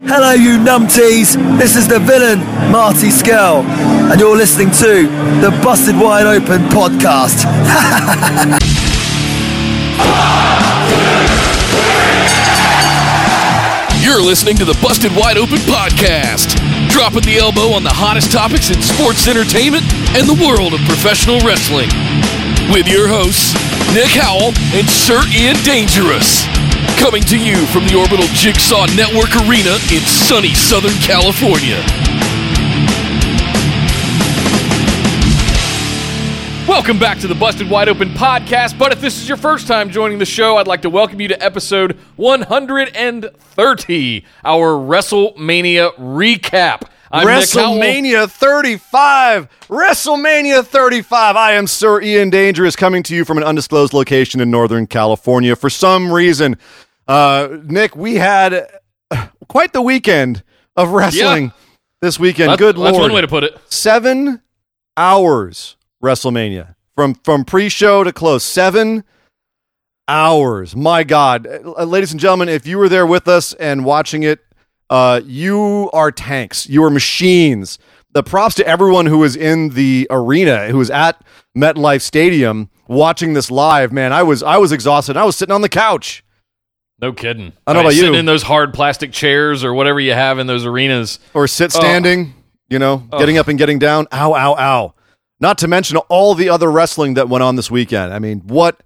Hello, you numpties. This is the villain, Marty Scurll, and you're listening to the Busted Wide Open podcast. You're listening to the Busted Wide Open podcast, dropping the elbow on the hottest topics in sports entertainment and the world of professional wrestling. With your hosts, Nick Howell and Sir Ian Dangerous. Coming to you from the Orbital Jigsaw Network Arena in sunny Southern California. Welcome back to the Busted Wide Open podcast. But if this is your first time joining the show, I'd like to welcome you to episode 130, our WrestleMania recap. I'm WrestleMania 35. WrestleMania 35. I am Sir Ian Dangerous coming to you from an undisclosed location in Northern California. For some reason, uh, Nick, we had quite the weekend of wrestling Yeah. this weekend. That- Good that's lord. one way to put it. Seven hours WrestleMania from from pre-show to close. Seven hours. My God, Uh, ladies and gentlemen, if you were there with us and watching it, uh, you are tanks. You are machines. The props to everyone who was in the arena, who was at MetLife Stadium watching this live. Man, I was I was exhausted. I was sitting on the couch. No kidding. I don't know Right, about you. Sitting in those hard plastic chairs or whatever you have in those arenas. or sit standing, you know, getting up and getting down. Ow, ow, ow. Not to mention all the other wrestling that went on this weekend. I mean, what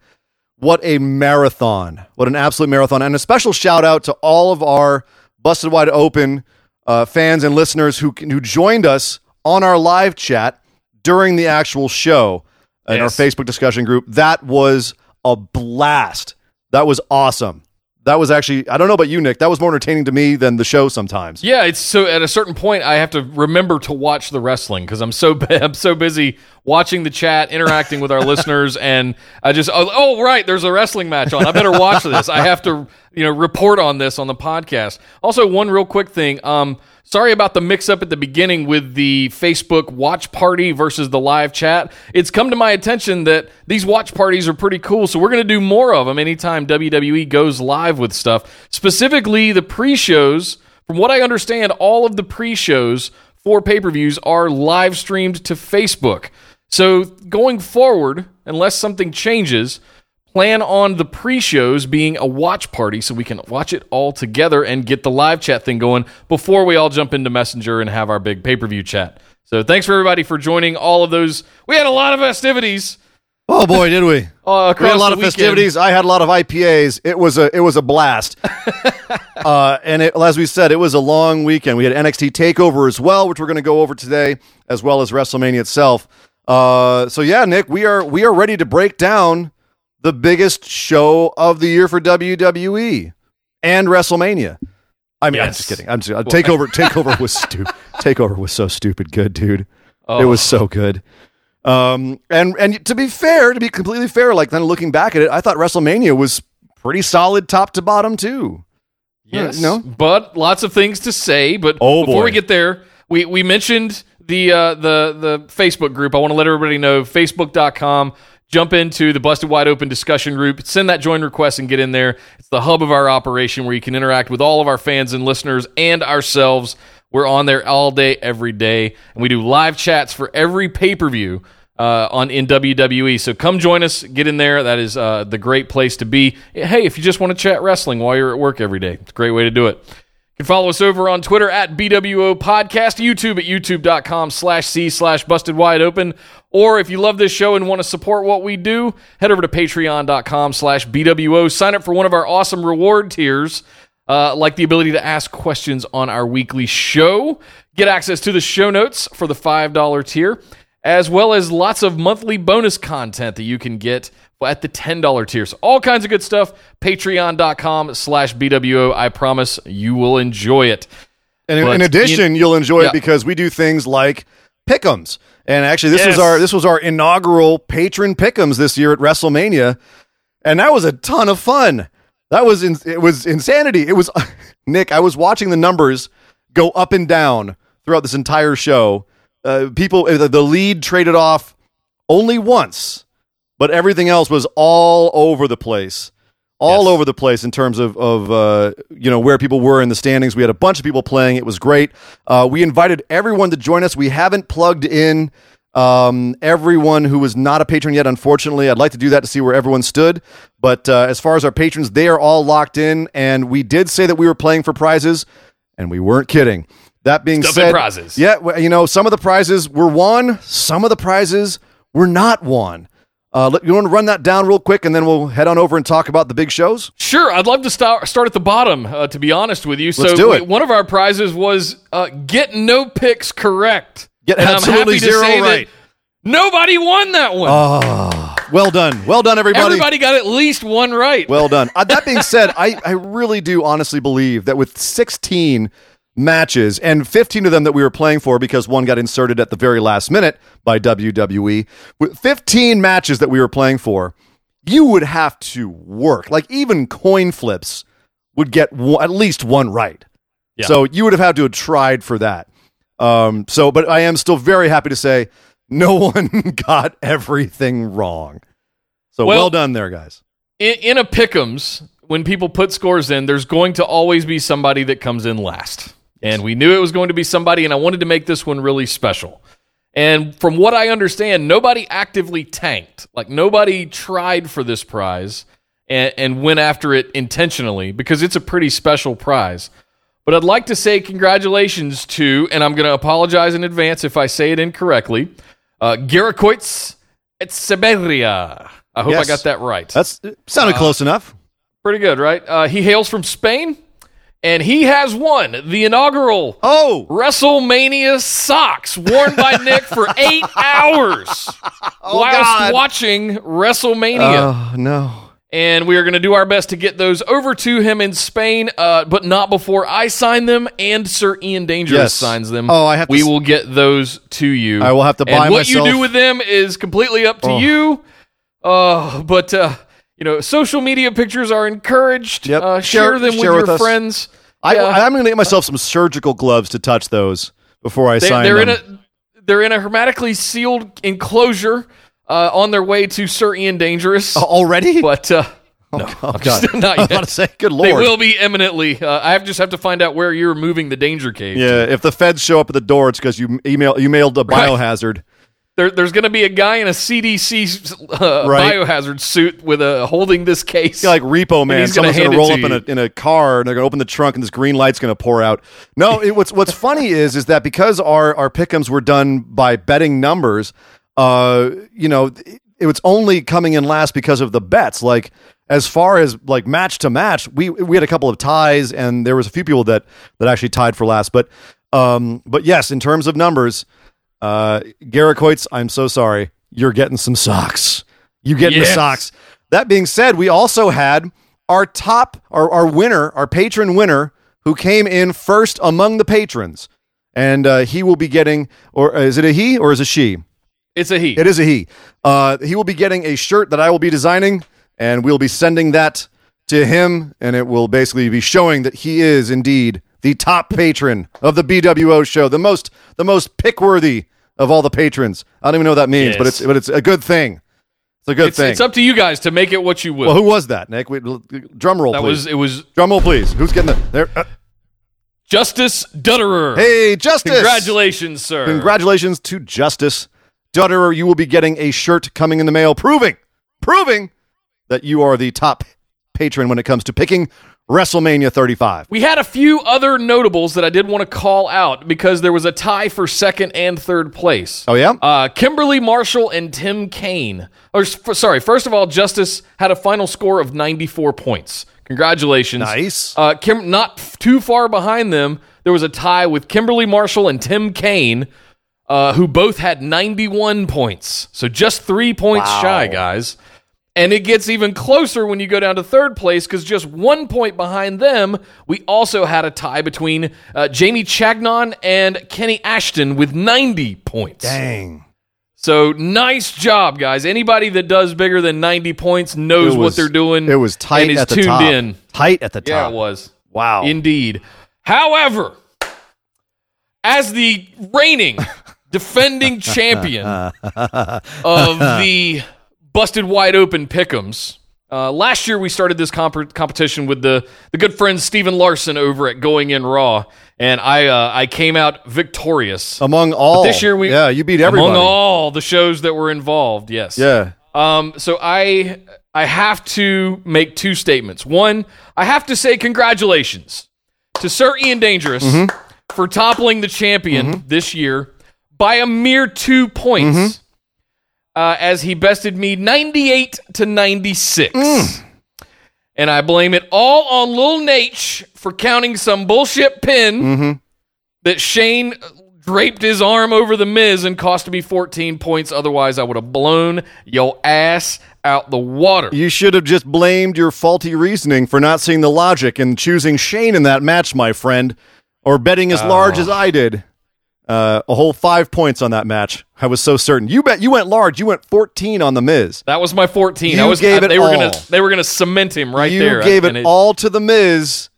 what a marathon. What an absolute marathon. And a special shout out to all of our Busted Wide Open uh, fans and listeners who who joined us on our live chat during the actual show in our Facebook discussion group. That was a blast. That was awesome. That was actually, I don't know about you, Nick. That was more entertaining to me than the show sometimes. Yeah, it's so at a certain point I have to remember to watch the wrestling because I'm so I'm so busy watching the chat, interacting with our listeners, and I just oh, oh right, there's a wrestling match on. I better watch this. I have to you know report on this on the podcast. Also, one real quick thing. Um, sorry about the mix up at the beginning with the Facebook watch party versus the live chat. It's come to my attention that these watch parties are pretty cool, so we're going to do more of them anytime WWE goes live with stuff. Specifically, the pre-shows. From what I understand, all of the pre-shows for pay-per-views are live streamed to Facebook. So going forward, unless something changes, plan on the pre-shows being a watch party so we can watch it all together and get the live chat thing going before we all jump into Messenger and have our big pay-per-view chat. So thanks for everybody for joining all of those. We had a lot of festivities Oh boy, did we! uh, We had a lot of weekend. festivities. I had a lot of IPAs. It was a it was a blast. uh, and it, as we said, it was a long weekend. We had NXT Takeover as well, which we're going to go over today, as well as WrestleMania itself. Uh, so yeah, Nick, we are we are ready to break down the biggest show of the year for WWE and WrestleMania. I mean, I'm just kidding. I'm just uh, Takeover. Takeover was stupid. Takeover was so stupid good, dude. Oh. It was so good. Um, and and to be fair, to be completely fair, like then looking back at it, I thought WrestleMania was pretty solid top to bottom too. Yes. No? But lots of things to say. But Oh, before boy. we get there, we, we mentioned the uh, the the Facebook group. I want to let everybody know Facebook.com. Jump into the Busted Wide Open discussion group. Send that join request and get in there. It's the hub of our operation where you can interact with all of our fans and listeners and ourselves. We're on there all day, every day, and we do live chats for every pay per view uh, on in WWE. So come join us, get in there. That is uh, the great place to be. Hey, if you just want to chat wrestling while you're at work every day, it's a great way to do it. Can follow us over on Twitter at BWO Podcast, YouTube at youtube.com slash C slash busted wide open. Or if you love this show and want to support what we do, head over to patreon.com slash BWO. Sign up for one of our awesome reward tiers. uh, like the ability to ask questions on our weekly show, get access to the show notes for the $5 tier, as well as lots of monthly bonus content that you can get at the $10 tier. So all kinds of good stuff. Patreon.com slash BWO. I promise you will enjoy it. And in, But in addition, in- you'll enjoy Yeah. it because we do things like pick'ems. And actually, this was our this was our inaugural patron pick'ems this year at WrestleMania, and that was a ton of fun. That was in, it was insanity. It was Nick. I was watching the numbers go up and down throughout this entire show. Uh, people, uh, the lead traded off only once, but everything else was all over the place all Yes. over the place in terms of of uh, you know where people were in the standings. We had a bunch of people playing. It was great. Uh, we invited everyone to join us. We haven't plugged in um, everyone who was not a patron yet. Unfortunately, I'd like to do that to see where everyone stood. But uh, as far as our patrons, they are all locked in, and we did say that we were playing for prizes, and we weren't kidding. That being Stuff said, prizes. yeah, you know, some of the prizes were won, some of the prizes were not won. Uh, you want to run that down real quick, and then we'll head on over and talk about the big shows. Sure, I'd love to start start at the bottom. Uh, to be honest with you, so Let's do we- it. one of our prizes was uh, get no picks correct. Get And I'm absolutely happy to zero say that right. Nobody won that one. Oh, well done, well done, everybody. Everybody got at least one right. Well done. Uh, that being said, I, I really do honestly believe that with 16 matches and 15 of them that we were playing for because one got inserted at the very last minute by WWE, 15 matches that we were playing for, you would have to work. Like even coin flips would get one, at least one right. Yeah. So you would have had to have tried for that. Um, so, but I am still very happy to say no one got everything wrong. So well, Well- done there, guys. in, in a pick'ems, when people put scores in, there's going to always be somebody that comes in last. And we knew it was going to be somebody, and I wanted to make this one really special. And from what I understand, nobody actively tanked. Like nobody tried for this prize and, and went after it intentionally because it's a pretty special prize. But I'd like to say congratulations to, and I'm going to apologize in advance if I say it incorrectly, uh, Garakoits Etseberia. I hope Yes. I got that right. That it Uh, sounded close enough. Pretty good, right? Uh, he hails from Spain, and he has won the inaugural Oh, WrestleMania socks worn by Nick for eight hours whilst God. watching WrestleMania. oh no. and we are going to do our best to get those over to him in Spain, uh, but not before I sign them and Sir Ian Dangerous Yes. signs them. Oh, I have We s- will get those to you. I will have to buy and what you do with them is completely up to Oh. you. Uh, but uh, you know, social media pictures are encouraged. Yep. Uh, Share- share, them share with with your us. friends. I, Yeah. I'm going to get myself some surgical gloves to touch those before I they, sign they're them. in a they're in a hermetically sealed enclosure uh, on their way to Sir Ian Dangerous. Oh, already? But uh, no, oh, I'm just- not I yet. about to say, good lord, They will be imminently. Uh, I have just have to find out where you're moving the danger cage. yeah, if the feds show up at the door, it's because you email you mailed a Right. There, there's going to be a guy in a CDC uh, Right. biohazard suit with a holding this case. Like Repo Man. Someone's going to roll up in a, in a car and they're going to open the trunk and this green light's going to pour out. No, it, what's what's funny is is that because our our pickums were done by betting numbers, uh, you know, it, it was only coming in last because of the bets. Like as far as like match to match, we we had a couple of ties and there was a few people that that actually tied for last. But um, but yes, in terms of numbers, uh, Garrick I'm so sorry. You're getting some socks. You getting the socks. That being said, we also had our top, our, our winner, our patron winner, who came in first among the patrons. And uh, he will be getting, or uh, is it a he or is it a she? it's a he. It is a he. Uh, he will be getting a shirt that I will be designing, and we'll be sending that to him, and it will basically be showing that he is indeed the top patron of the BWO show, the most the most pickworthy of all the patrons. I don't even know what that means, but it's but it's a good thing. It's a good It's, thing. it's up to you guys to make it what you will. well, who was that, Nick? Wait, drum roll, that please. was it. Was drum roll, please. Who's getting the there? uh, Justice Dutterer. hey, Justice! congratulations, sir. Congratulations to Justice Dutterer. You will be getting a shirt coming in the mail proving, proving that you are the top patron when it comes to picking WrestleMania 35. We had a few other notables that I did want to call out because there was a tie for second and third place. Oh, yeah? Uh, Kimberly Marshall and Tim Kaine. Or, sorry, first of all, Justice had a final score of 94 points. Congratulations. Nice. Uh, Kim, not f- too far behind them, there was a tie with Kimberly Marshall and Tim Kaine, uh, who both had 91 points. So just three points Wow. shy, guys. And it gets even closer when you go down to third place because just one point behind them, we also had a tie between uh, Jamie Chagnon and Kenny Ashton with 90 points. Dang. So nice job, guys. Anybody that does bigger than 90 points knows It what they're doing. It was tight and is at the tuned top. in. Tight at the top. Yeah, it was. Wow. Indeed. However, as the reigning defending champion of the Busted Wide Open Pick'ems, uh, last year we started this comp- competition with the, the good friend Steven Larson over at Going In Raw, and I uh, I came out victorious. Among all. this year we Yeah, you beat everybody. among all the shows that were involved. Yes. Yeah. Um, so I I have to make two statements. One, I have to say congratulations to Sir Ian Dangerous Mm-hmm. for toppling the champion this year by a mere two points. Mm-hmm. Uh, as he bested me 98 to 96. Mm. And I blame it all on Lil Nate for counting some bullshit pin Mm-hmm. that Shane draped his arm over the Miz and cost me 14 points. Otherwise, I would have blown your ass out the water. You should have just blamed your faulty reasoning for not seeing the logic and choosing Shane in that match, my friend, or betting as large Oh. as I did. Uh, a whole five points on that match. I was so certain. You bet. You went large. You went fourteen on the Miz. That was my 14. You I was gave it they were all. gonna they were gonna cement him right you there. You gave and it, all to the Miz,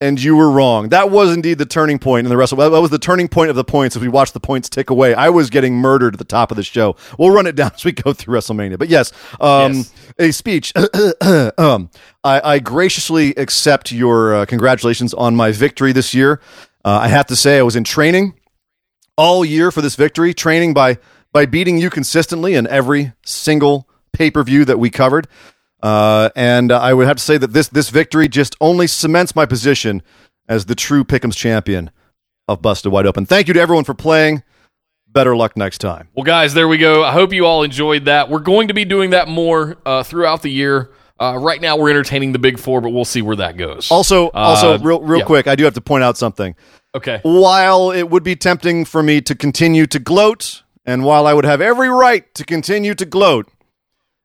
and you were wrong. That was indeed the turning point in the wrestle. That was the turning point of the points. As we watched the points tick away, I was getting murdered at the top of the show. We'll run it down as we go through WrestleMania. But yes, um, Yes. a speech. um, I, I graciously accept your uh, congratulations on my victory this year. Uh, I have to say, I was in training all year for this victory, training by by beating you consistently in every single pay per view that we covered. Uh, and uh, I would have to say that this this victory just only cements my position as the true Pick'em's champion of Busted Wide Open. Thank you to everyone for playing. Better luck next time. Well, guys, there we go. I hope you all enjoyed that. We're going to be doing that more uh, throughout the year. Uh, right now, we're entertaining the Big Four, but we'll see where that goes. Also, also, Uh, real real yeah. quick, I do have to point out something. Okay. While it would be tempting for me to continue to gloat, and while I would have every right to continue to gloat,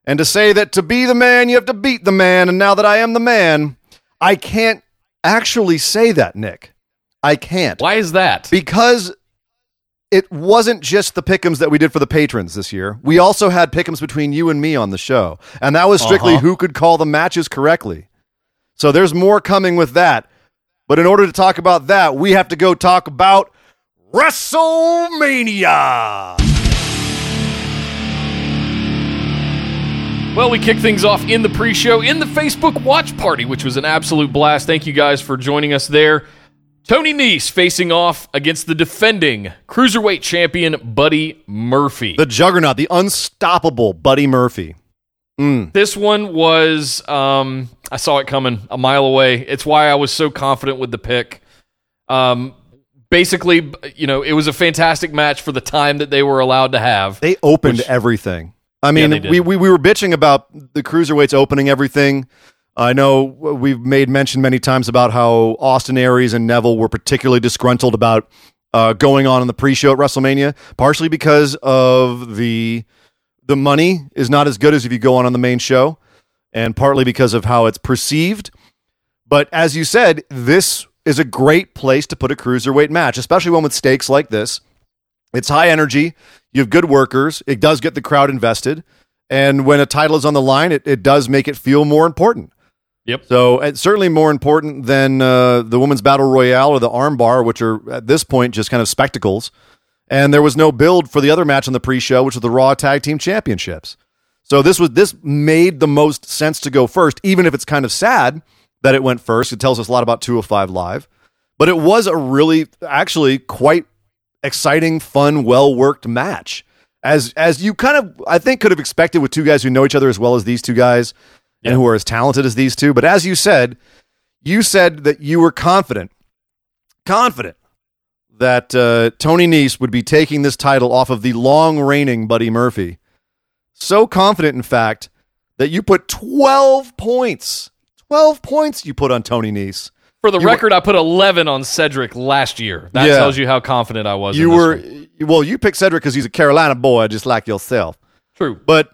and to say that to be the man, you have to beat the man, and now that I am the man, I can't actually say that, Nick. I can't. Why is that? Because it wasn't just the pick'ems that we did for the patrons this year. We also had pick'ems between you and me on the show. And that was strictly Uh-huh. who could call the matches correctly. So there's more coming with that. But in order to talk about that, we have to go talk about WrestleMania. Well, we kicked things off in the pre show in the Facebook watch party, which was an absolute blast. Thank you guys for joining us there. Tony Nese facing off against the defending cruiserweight champion, Buddy Murphy. The juggernaut, the unstoppable Buddy Murphy. Mm. This one was, um, I saw it coming a mile away. It's why I was so confident with the pick. Um, basically, you know, it was a fantastic match for the time that they were allowed to have. They opened Which- everything. I mean, did. we, we we were bitching about the cruiserweights opening everything. I know we've made mention many times about how Austin Aries and Neville were particularly disgruntled about uh, going on in the pre-show at WrestleMania, partially because of the the money is not as good as if you go on on the main show, and partly because of how it's perceived. But as you said, this is a great place to put a cruiserweight match, especially one with stakes like this. It's high energy. You have good workers. It does get the crowd invested. And when a title is on the line, it, it does make it feel more important. Yep. So it's certainly more important than uh, the women's battle royale or the armbar, which are at this point just kind of spectacles. And there was no build for the other match on the pre-show, which was the Raw Tag Team Championships. So this was this made the most sense to go first, even if it's kind of sad that it went first. It tells us a lot about 205 Live. But it was a really, actually, quite exciting, fun, well worked match. As as you kind of I think could have expected with two guys who know each other as well as these two guys and who are as talented as these two. But as you said, you said that you were confident, confident that uh, Tony Nese would be taking this title off of the long reigning Buddy Murphy. So confident, in fact, that you put 12 points, 12 points you put on Tony Nese. For the You were- record, I put 11 on Cedric last year. That Yeah. tells you how confident I was. You were one. well, you picked Cedric because he's a Carolina boy, just like yourself. true. But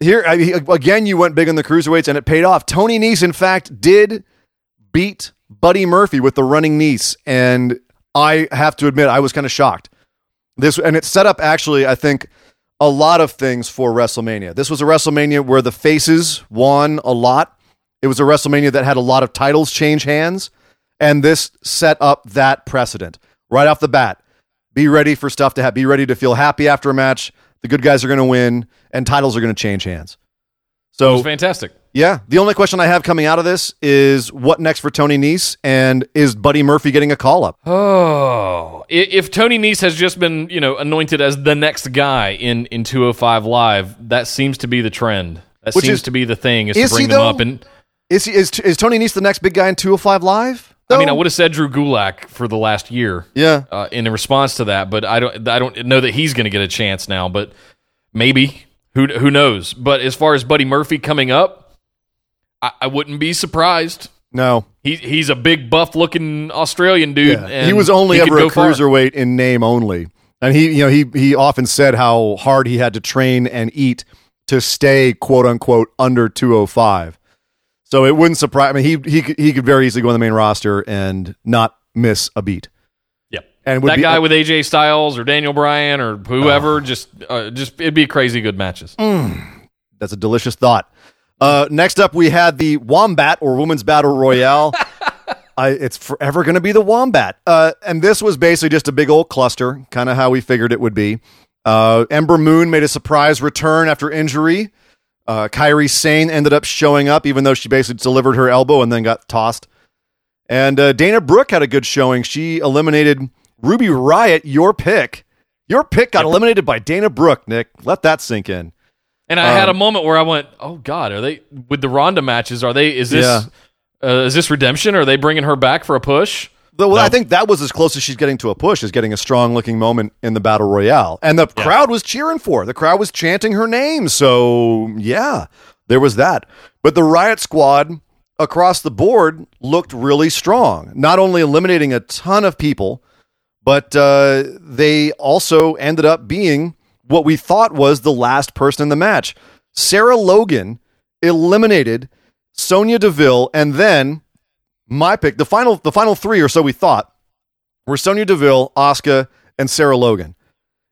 here I again, you went big on the cruiserweights, and it paid off. Tony Nese, in fact, did beat Buddy Murphy with the running Nese, and I have to admit, I was kind of shocked. This and it set up actually, I think, a lot of things for WrestleMania. This was a WrestleMania where the faces won a lot. It was a WrestleMania that had a lot of titles change hands, and this set up that precedent right off the bat. Be ready for stuff to have. Be ready to feel happy after a match. The good guys are going to win, and titles are going to change hands. It So was fantastic. yeah, the only question I have coming out of this is what next for Tony Nese, and is Buddy Murphy getting a call up? Oh, if Tony Nese has just been, you know, anointed as the next guy in in 205 Live, that seems to be the trend. That Which seems is- to be the thing is, is to he, bring them though? up. And Is he, is is Tony Nese the next big guy in 205 Live? I mean, I would have said Drew Gulak for the last year. Yeah, uh, in response to that. But I don't I don't know that he's going to get a chance now. But maybe who who knows? But as far as Buddy Murphy coming up, I, I wouldn't be surprised. no, He he's a big buff looking Australian dude. Yeah. and he was only he ever a go far. cruiserweight in name only, and he you know he he often said how hard he had to train and eat to stay quote unquote under 205. So it wouldn't surprise. I mean, he he he could very easily go on the main roster and not miss a beat. And that be, guy with AJ Styles or Daniel Bryan or whoever, just uh, just it'd be crazy good matches. That's a delicious thought. Uh, next up, we had the Wombat or Women's Battle Royale. I, it's forever going to be the Wombat. Uh, and this was basically just a big old cluster, kind of how we figured it would be. Uh, Ember Moon made a surprise return after injury. Uh, Kairi Sane ended up showing up, even though she basically delivered her elbow and then got tossed. And uh, Dana Brooke had a good showing. She eliminated Ruby Riot, your pick. Your pick got eliminated by Dana Brooke, Nick. Let that sink in. And I had a Um, moment where I went, "Oh God, are they with the Ronda matches? Are they? Is this Yeah. uh, is this redemption? Are they bringing her back for a push?" Though well, No. I think that was as close as she's getting to a push, is getting a strong looking moment in the battle royale, and the crowd was cheering for her. The crowd was chanting her name. So yeah, there was that. But the Riot Squad across the board looked really strong. Not only eliminating a ton of people, but uh, they also ended up being what we thought was the last person in the match. Sarah Logan eliminated Sonya Deville, and then my pick, the final, the final three or so we thought were Sonya Deville, Asuka, and Sarah Logan.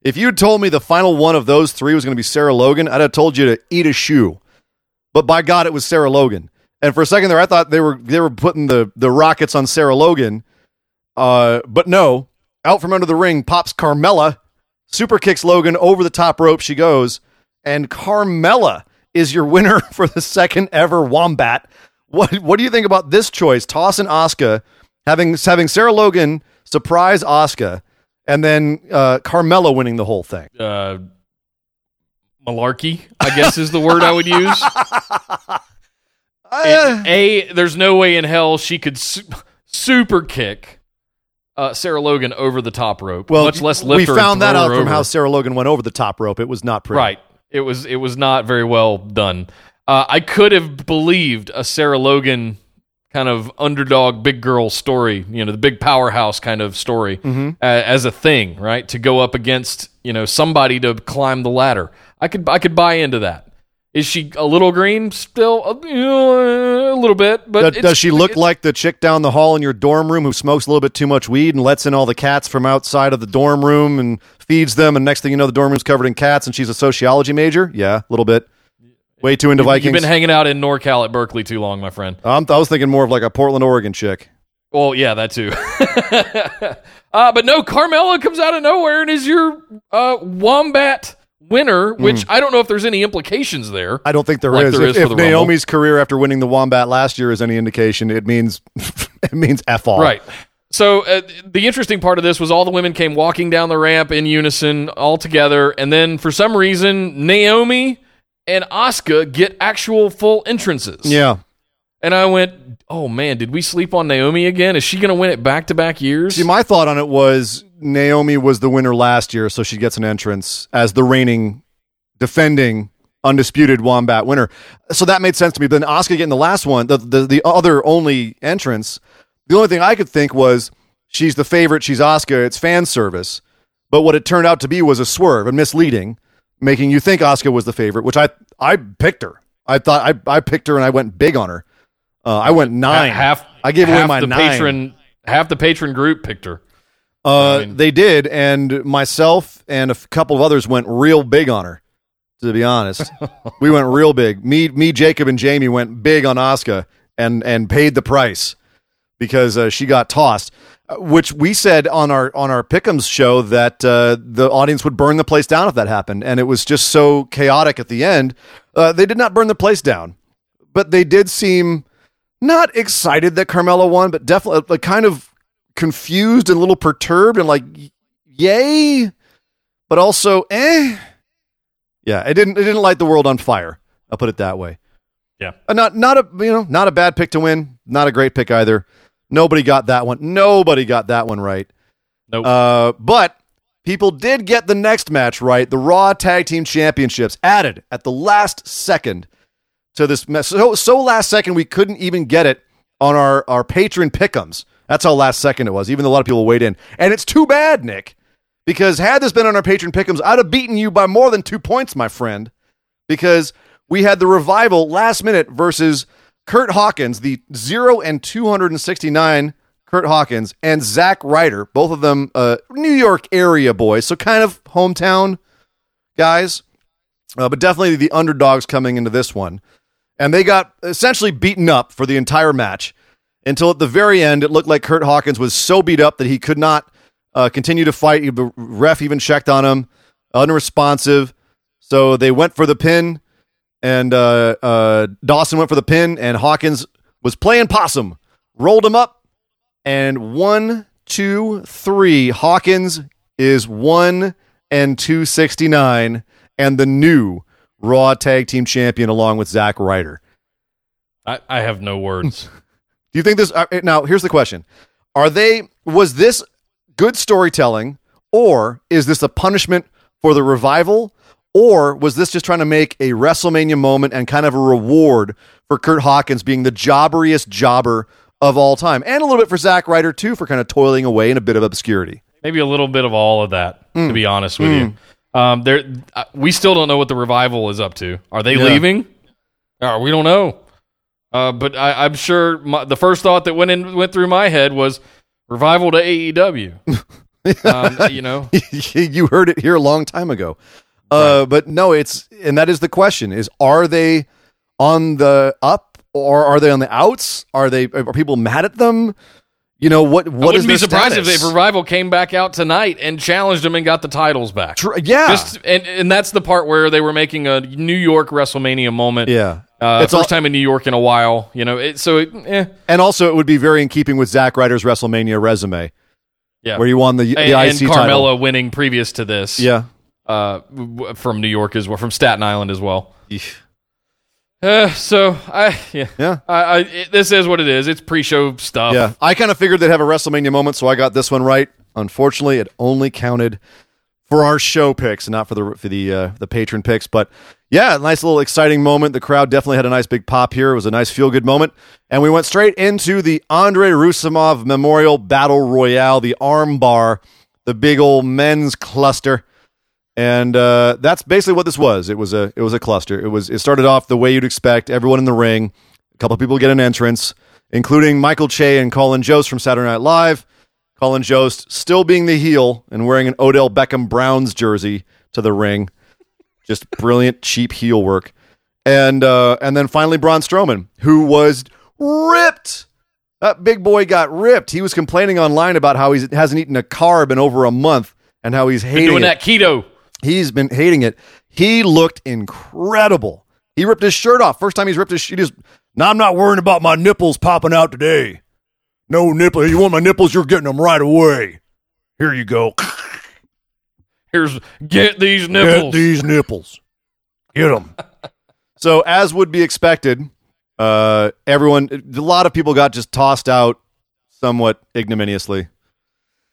If you'd told me the final one of those three was going to be Sarah Logan, I'd have told you to eat a shoe. But by God, it was Sarah Logan. And for a second there, I thought they were they were putting the the rockets on Sarah Logan. Uh, but no, out from under the ring pops Carmella, super kicks Logan over the top rope. She goes, and Carmella is your winner for the second ever Wombat. What what do you think about this choice? Toss and Asuka having having Sarah Logan surprise Asuka, and then uh, Carmella winning the whole thing. uh, malarkey, I guess is the word I would use. Uh, a, there's no way in hell she could su- super kick uh, Sarah Logan over the top rope. well, much less lift we found that out from over. how Sarah Logan went over the top rope. It was not pretty. Right. It was it was not very well done. Uh, I could have believed a Sarah Logan kind of underdog big girl story, you know, the big powerhouse kind of story Mm-hmm. uh, as a thing, right? To go up against, you know, somebody to climb the ladder. I could I could buy into that. Is she a little green still? A little bit, but Does, does she look like the chick down the hall in your dorm room who smokes a little bit too much weed and lets in all the cats from outside of the dorm room and feeds them? And next thing you know, the dorm room's covered in cats and she's a sociology major? Yeah, a little bit. Way too into You've Vikings. been hanging out in NorCal at Berkeley too long, my friend. Um, I was thinking more of like a Portland, Oregon chick. Well, yeah, that too. uh, but no, Carmella comes out of nowhere and is your uh, Wombat winner, which I don't know if there's any implications there. I don't think there is. Like there if is for if the Rumble. Naomi's career after winning the Wombat last year is any indication, it means it means f all. Right. So uh, the interesting part of this was all the women came walking down the ramp in unison, all together, and then for some reason Naomi and Asuka get actual full entrances. Yeah. And I went, "Oh man, did we sleep on Naomi again? Is she going to win it back to back years?" See, my thought on it was Naomi was the winner last year, so she gets an entrance as the reigning, defending undisputed wombat winner. So that made sense to me. But then Asuka getting the last one, the, the the other only entrance. The only thing I could think was she's the favorite. She's Asuka. It's fan service. But what it turned out to be was a swerve and misleading, making you think Asuka was the favorite. Which I I picked her. I thought I I picked her and I went big on her. Uh, I went nine. Half. I gave away my the nine. patron. Half the patron group picked her. Uh, I mean- they did, and myself and a f- couple of others went real big on her. To be honest, we went real big. Me, me, Jacob, and Jamie went big on Asuka and and paid the price because uh, she got tossed. uh, Which we said on our on our Pick'ems show that uh, the audience would burn the place down if that happened, and it was just so chaotic at the end. Uh, they did not burn the place down, but they did seem not excited that Carmella won, but definitely like kind of confused and a little perturbed and like yay but also eh. Yeah it didn't it didn't light the world on fire. I'll put it that way. Yeah. Uh, not not a you know not a bad pick to win. Not a great pick either. Nobody got that one. Nobody got that one right. Nope. uh but people did get the next match right. The raw tag team championships added at the last second to this mess so so last second we couldn't even get it on our our patron pickums that's how last second it was even though a lot of people weighed in. And it's too bad nick because had this been on our patron pickums i'd have beaten you by more than two points my friend because we had the revival last minute versus kurt hawkins the 0 and 269 kurt hawkins and zack ryder both of them uh, new york area boys so kind of hometown guys uh, but definitely the underdogs coming into this one. And they got essentially beaten up for the entire match until at the very end it looked like Kurt Hawkins was so beat up that he could not uh, continue to fight. The ref even checked on him, unresponsive. So they went for the pin, and uh, uh, Dawson went for the pin, and Hawkins was playing possum, rolled him up, and one, two, three. Hawkins is one and two sixty nine, and the new Raw Tag Team Champion along with Zack Ryder. I, I have no words. Do you think this? Uh, now, here's the question: Are they? Was this good storytelling, or is this a punishment for the revival, or was this just trying to make a WrestleMania moment and kind of a reward for Kurt Hawkins being the jobberiest jobber of all time, and a little bit for Zack Ryder too for kind of toiling away in a bit of obscurity? Maybe a little bit of all of that. Hmm. To be honest with you, um, there uh, we still don't know what the revival is up to. Are they Yeah. leaving? Uh, we don't know. Uh, but I, I'm sure my, the first thought that went in went through my head was revival to AEW. um, you know, you heard it here a long time ago. Uh, but no, it's and that is the question: is are they on the up or are they on the outs? Are they are people mad at them? You know what? I What is wouldn't be surprised status? if, revival came back out tonight and challenged them and got the titles back. Yeah, Just and and that's the part where they were making a New York WrestleMania moment. yeah. Uh, It's first all- time in New York in a while, you know. It, so, it, eh, and also it would be very in keeping with Zack Ryder's WrestleMania resume, yeah. where he won the, the and, and IC Carmella title. winning previous to this, Yeah, uh, from New York as well, from Staten Island as well. Uh, so I, yeah, Yeah. I, I it, this is what it is. It's pre-show stuff. yeah. I kind of figured they'd have a WrestleMania moment, so I got this one right. Unfortunately, it only counted for our show picks, not for the for the uh, the patron picks. But yeah, nice little exciting moment. The crowd definitely had a nice big pop here. It was a nice feel good moment, and we went straight into the Andre Roussimoff Memorial Battle Royale, the arm bar, the big old men's cluster. And uh, that's basically what this was. It was a it was a cluster. It was it started off the way you'd expect. Everyone in the ring. A couple people get an entrance, including Michael Che and Colin Jost from Saturday Night Live. Colin Jost still being the heel and wearing an Odell Beckham Browns jersey to the ring. Just brilliant cheap heel work. And uh, and then finally Braun Strowman, who was ripped. That big boy got ripped. He was complaining online about how he hasn't eaten a carb in over a month and how he's Been hating doing it. that keto. He's been hating it. He looked incredible. He ripped his shirt off. First time he's ripped his shirt. he just now I'm not worrying about my nipples popping out today. No nipple. You want my nipples, you're getting them right away. Here you go. Here's get these nipples. Get these nipples. Get them. so as would be expected, uh everyone a lot of people got just tossed out somewhat ignominiously.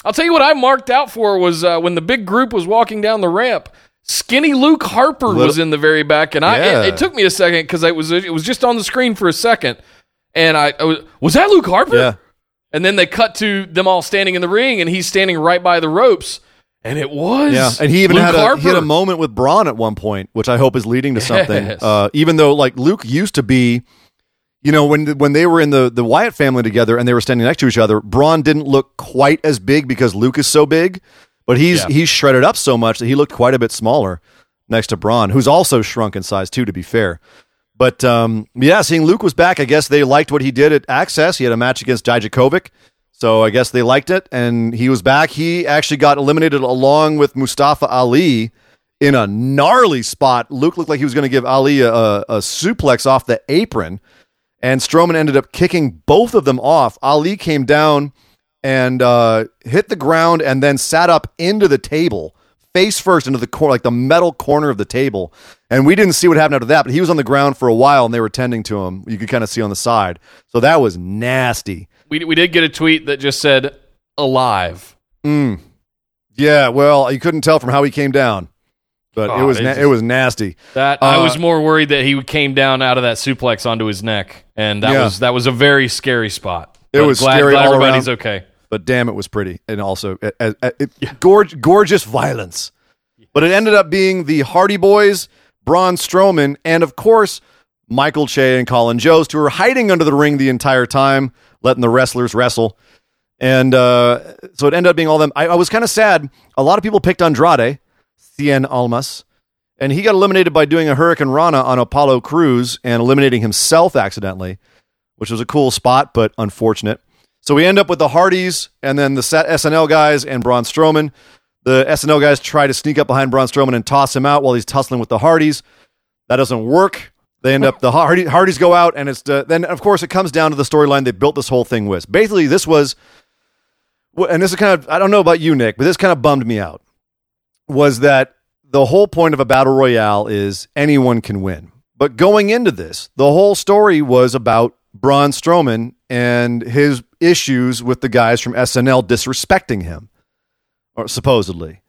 I'll tell you what I marked out for was uh, when the big group was walking down the ramp. Skinny Luke Harper Little- was in the very back, and I Yeah. it, it took me a second because it was it was just on the screen for a second, and I, I was was that Luke Harper? Yeah. And then they cut to them all standing in the ring, and he's standing right by the ropes, and it was Yeah, and he even Luke had a, Harper. he had a moment with Braun at one point, which I hope is leading to something. Yes. Uh, even though like Luke used to be, you know, when when they were in the the Wyatt family together and they were standing next to each other, Braun didn't look quite as big because Luke is so big, but he's Yeah. he's shredded up so much that he looked quite a bit smaller next to Braun, who's also shrunk in size too. To be fair. But um, yeah, seeing Luke was back, I guess they liked what he did at Axxess. He had a match against Dijakovic. So I guess they liked it, and he was back. He actually got eliminated along with Mustafa Ali in a gnarly spot. Luke looked like he was going to give Ali a, a, suplex off the apron, and Strowman ended up kicking both of them off. Ali came down and uh, hit the ground, and then sat up into the table, face first into the corner, like the metal corner of the table. And we didn't see what happened after that, but he was on the ground for a while, and they were tending to him. You could kind of see on the side. So that was nasty. We we did get a tweet that just said alive. Mm. Yeah, well, you couldn't tell from how he came down, but it Oh, was na- just- it was nasty. That I Uh, was more worried that he came down out of that suplex onto his neck, and that Yeah. was that was a very scary spot. It But was glad, scary glad all everybody's around. okay. But damn, it was pretty, and also it, it, it, gorge, gorgeous violence. But it ended up being the Hardy Boys, Braun Strowman, and of course Michael Che and Colin Jost, who were hiding under the ring the entire time, letting the wrestlers wrestle. And uh, so it ended up being all them. I, I was kind of sad. A lot of people picked Andrade, Cien Almas, and he got eliminated by doing a hurricanrana on Apollo Crews and eliminating himself accidentally, which was a cool spot, but unfortunate. So we end up with the Hardys and then the SNL guys and Braun Strowman. The SNL guys try to sneak up behind Braun Strowman and toss him out while he's tussling with the Hardys. That doesn't work. They end up the Hardy, Hardys go out, and it's uh, then of course it comes down to the storyline they built this whole thing with. Basically, this was, and this is kind of I don't know about you, Nick, but this kind of bummed me out. Was that the whole point of a battle royale is anyone can win. But going into this, the whole story was about Braun Strowman and his issues with the guys from SNL disrespecting him, or supposedly.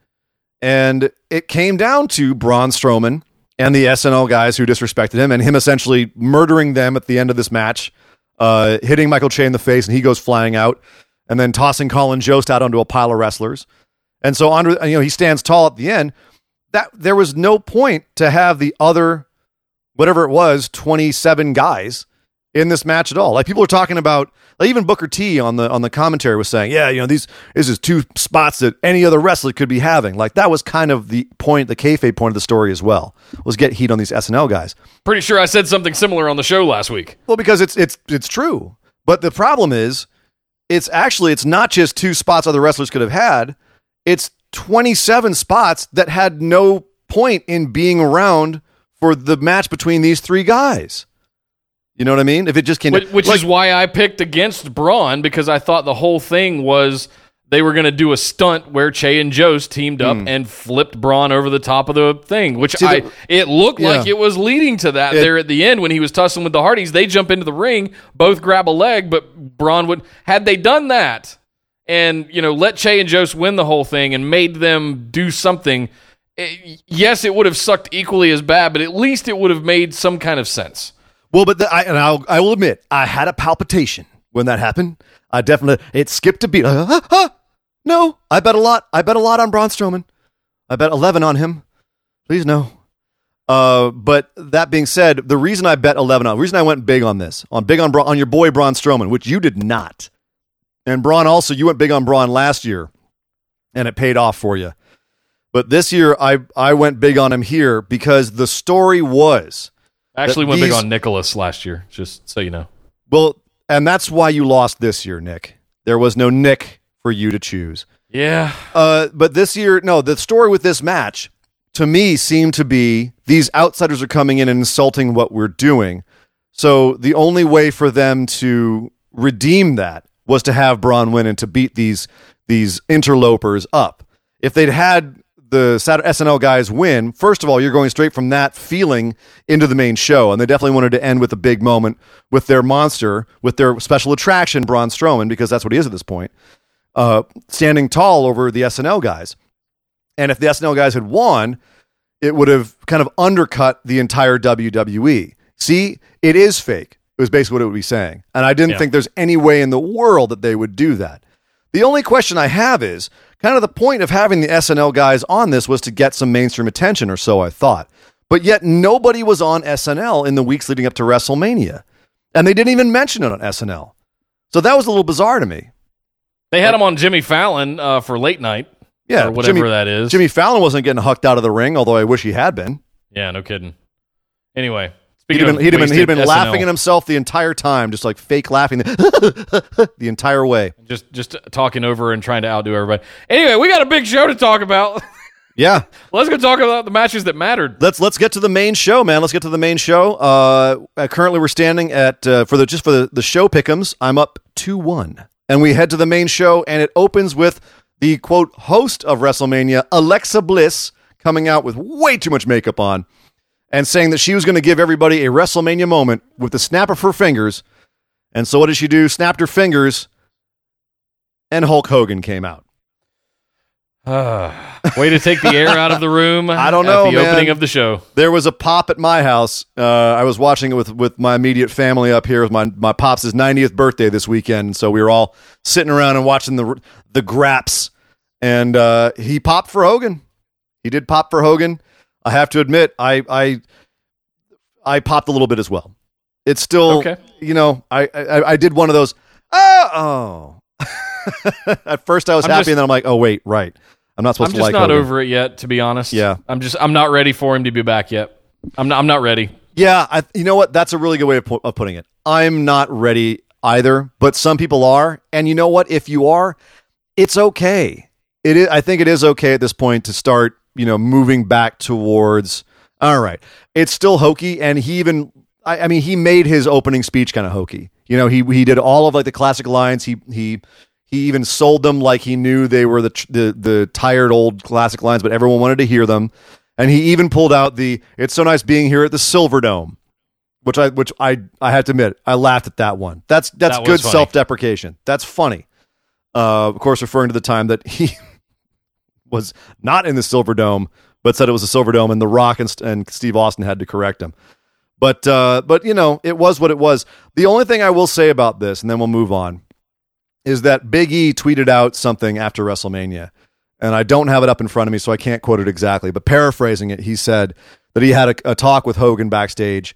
And it came down to Braun Strowman and the SNL guys who disrespected him, and him essentially murdering them at the end of this match, uh, hitting Michael Che in the face, and he goes flying out, and then tossing Colin Jost out onto a pile of wrestlers. And so Andre, you know, he stands tall at the end. That there was no point to have the other, whatever it was, twenty seven guys in this match at all. Like people are talking about, like even Booker T on the on the commentary was saying, yeah, you know, these this is two spots that any other wrestler could be having. Like that was kind of the point, the kayfabe point of the story as well, was get heat on these SNL guys. Pretty sure I said something similar on the show last week. Well, because it's it's it's true. But the problem is, it's actually it's not just two spots other wrestlers could have had. It's 27 spots that had no point in being around for the match between these three guys. You know what I mean? If it just came, Which, which like- is why I picked against Braun because I thought the whole thing was they were going to do a stunt where Che and Jost teamed up and flipped Braun over the top of the thing, which. See, I the- it looked like it was leading to that It- there at the end when he was tussling with the Hardys. They jump into the ring, both grab a leg, but Braun would had they done that and you know let Che and Jost win the whole thing and made them do something. eh, yes, it would have sucked equally as bad, but at least it would have made some kind of sense. Well, but the, I, and I'll, I will admit, I had a palpitation when that happened. I definitely, it skipped a beat. Uh, huh, huh. No, I bet a lot. I bet a lot on Braun Strowman. I bet 11 on him. Please no. Uh, but that being said, the reason I bet 11 on, the reason I went big on this, on big on, Bra- on your boy Braun Strowman, which you did not. And Braun also, you went big on Braun last year and it paid off for you. But this year, I, I went big on him here because the story was actually went big on Nicholas last year, just so you know. Well, and that's why you lost this year, Nick. There was no Nick for you to choose. Yeah. Uh, but this year, no, the story with this match to me seemed to be these outsiders are coming in and insulting what we're doing. So the only way for them to redeem that was to have Braun win and to beat these these interlopers up. If they'd had the SNL guys win, first of all, you're going straight from that feeling into the main show, and they definitely wanted to end with a big moment with their monster, with their special attraction, Braun Strowman, because that's what he is at this point, uh, standing tall over the SNL guys. And if the SNL guys had won, it would have kind of undercut the entire WWE. See, it is fake. It was basically what it would be saying. And I didn't Yeah. think there's any way in the world that they would do that. The only question I have is kind of the point of having the SNL guys on this was to get some mainstream attention, or so I thought. But yet nobody was on SNL in the weeks leading up to WrestleMania. And they didn't even mention it on SNL. So that was a little bizarre to me. They had him on Jimmy Fallon uh, for late night. Yeah, or whatever Jimmy- that is. Jimmy Fallon wasn't getting hucked out of the ring, although I wish he had been. Yeah, no kidding. Anyway, He'd have been, he'd have been, he'd have been laughing at himself the entire time, just like fake laughing the entire way. just just talking over and trying to outdo everybody. Anyway, we got a big show to talk about. Yeah, Let's go talk about the matches that mattered. let's let's get to the main show, man. Let's get to the main show. Uh, uh, currently, we're standing at uh, for the just for the, the show pickums. I'm up two one, and we head to the main show, and it opens with the quote host of WrestleMania, Alexa Bliss, coming out with way too much makeup on, and saying that she was going to give everybody a WrestleMania moment with the snap of her fingers. And so, what did she do? Snapped her fingers, and Hulk Hogan came out. Way to take the air out of the room. I don't at know, the man. opening of the show. There was a pop at my house. Uh, I was watching it with, with my immediate family up here. It was my my pops' 90th birthday this weekend, so we were all sitting around and watching the the Graps. And uh, he popped for Hogan. He did pop for Hogan. I have to admit, I I I popped a little bit as well. It's still, Okay. you know, I, I I did one of those. Oh, oh. at first I was I'm happy, just- and then I'm like, oh wait, right. I'm not supposed I'm to just like not Hogan. over it yet, to be honest. Yeah. I'm just I'm not ready for him to be back yet. I'm not, I'm not ready. Yeah, I, you know what? That's a really good way of, pu- of putting it. I'm not ready either, but some people are, and you know what? If you are, it's okay. It is. I think it is okay at this point to start, you know, moving back towards. All right, it's still hokey, and he even. I, I mean, he made his opening speech kind of hokey. You know, he he did all of like the classic lines. He he he even sold them like he knew they were the the the tired old classic lines, but everyone wanted to hear them. And he even pulled out the "It's so nice being here at the Silver Dome," which I which I I had to admit I laughed at that one. That's that's That good self deprecation. That's funny. Uh, of course, referring to the time that he was not in the Silver Dome, but said it was a Silver Dome, and The Rock and, and Steve Austin had to correct him. But uh, but you know, it was what it was. The only thing I will say about this, and then we'll move on, is that Big E tweeted out something after WrestleMania, and I don't have it up in front of me, so I can't quote it exactly. But paraphrasing it, he said that he had a, a talk with Hogan backstage,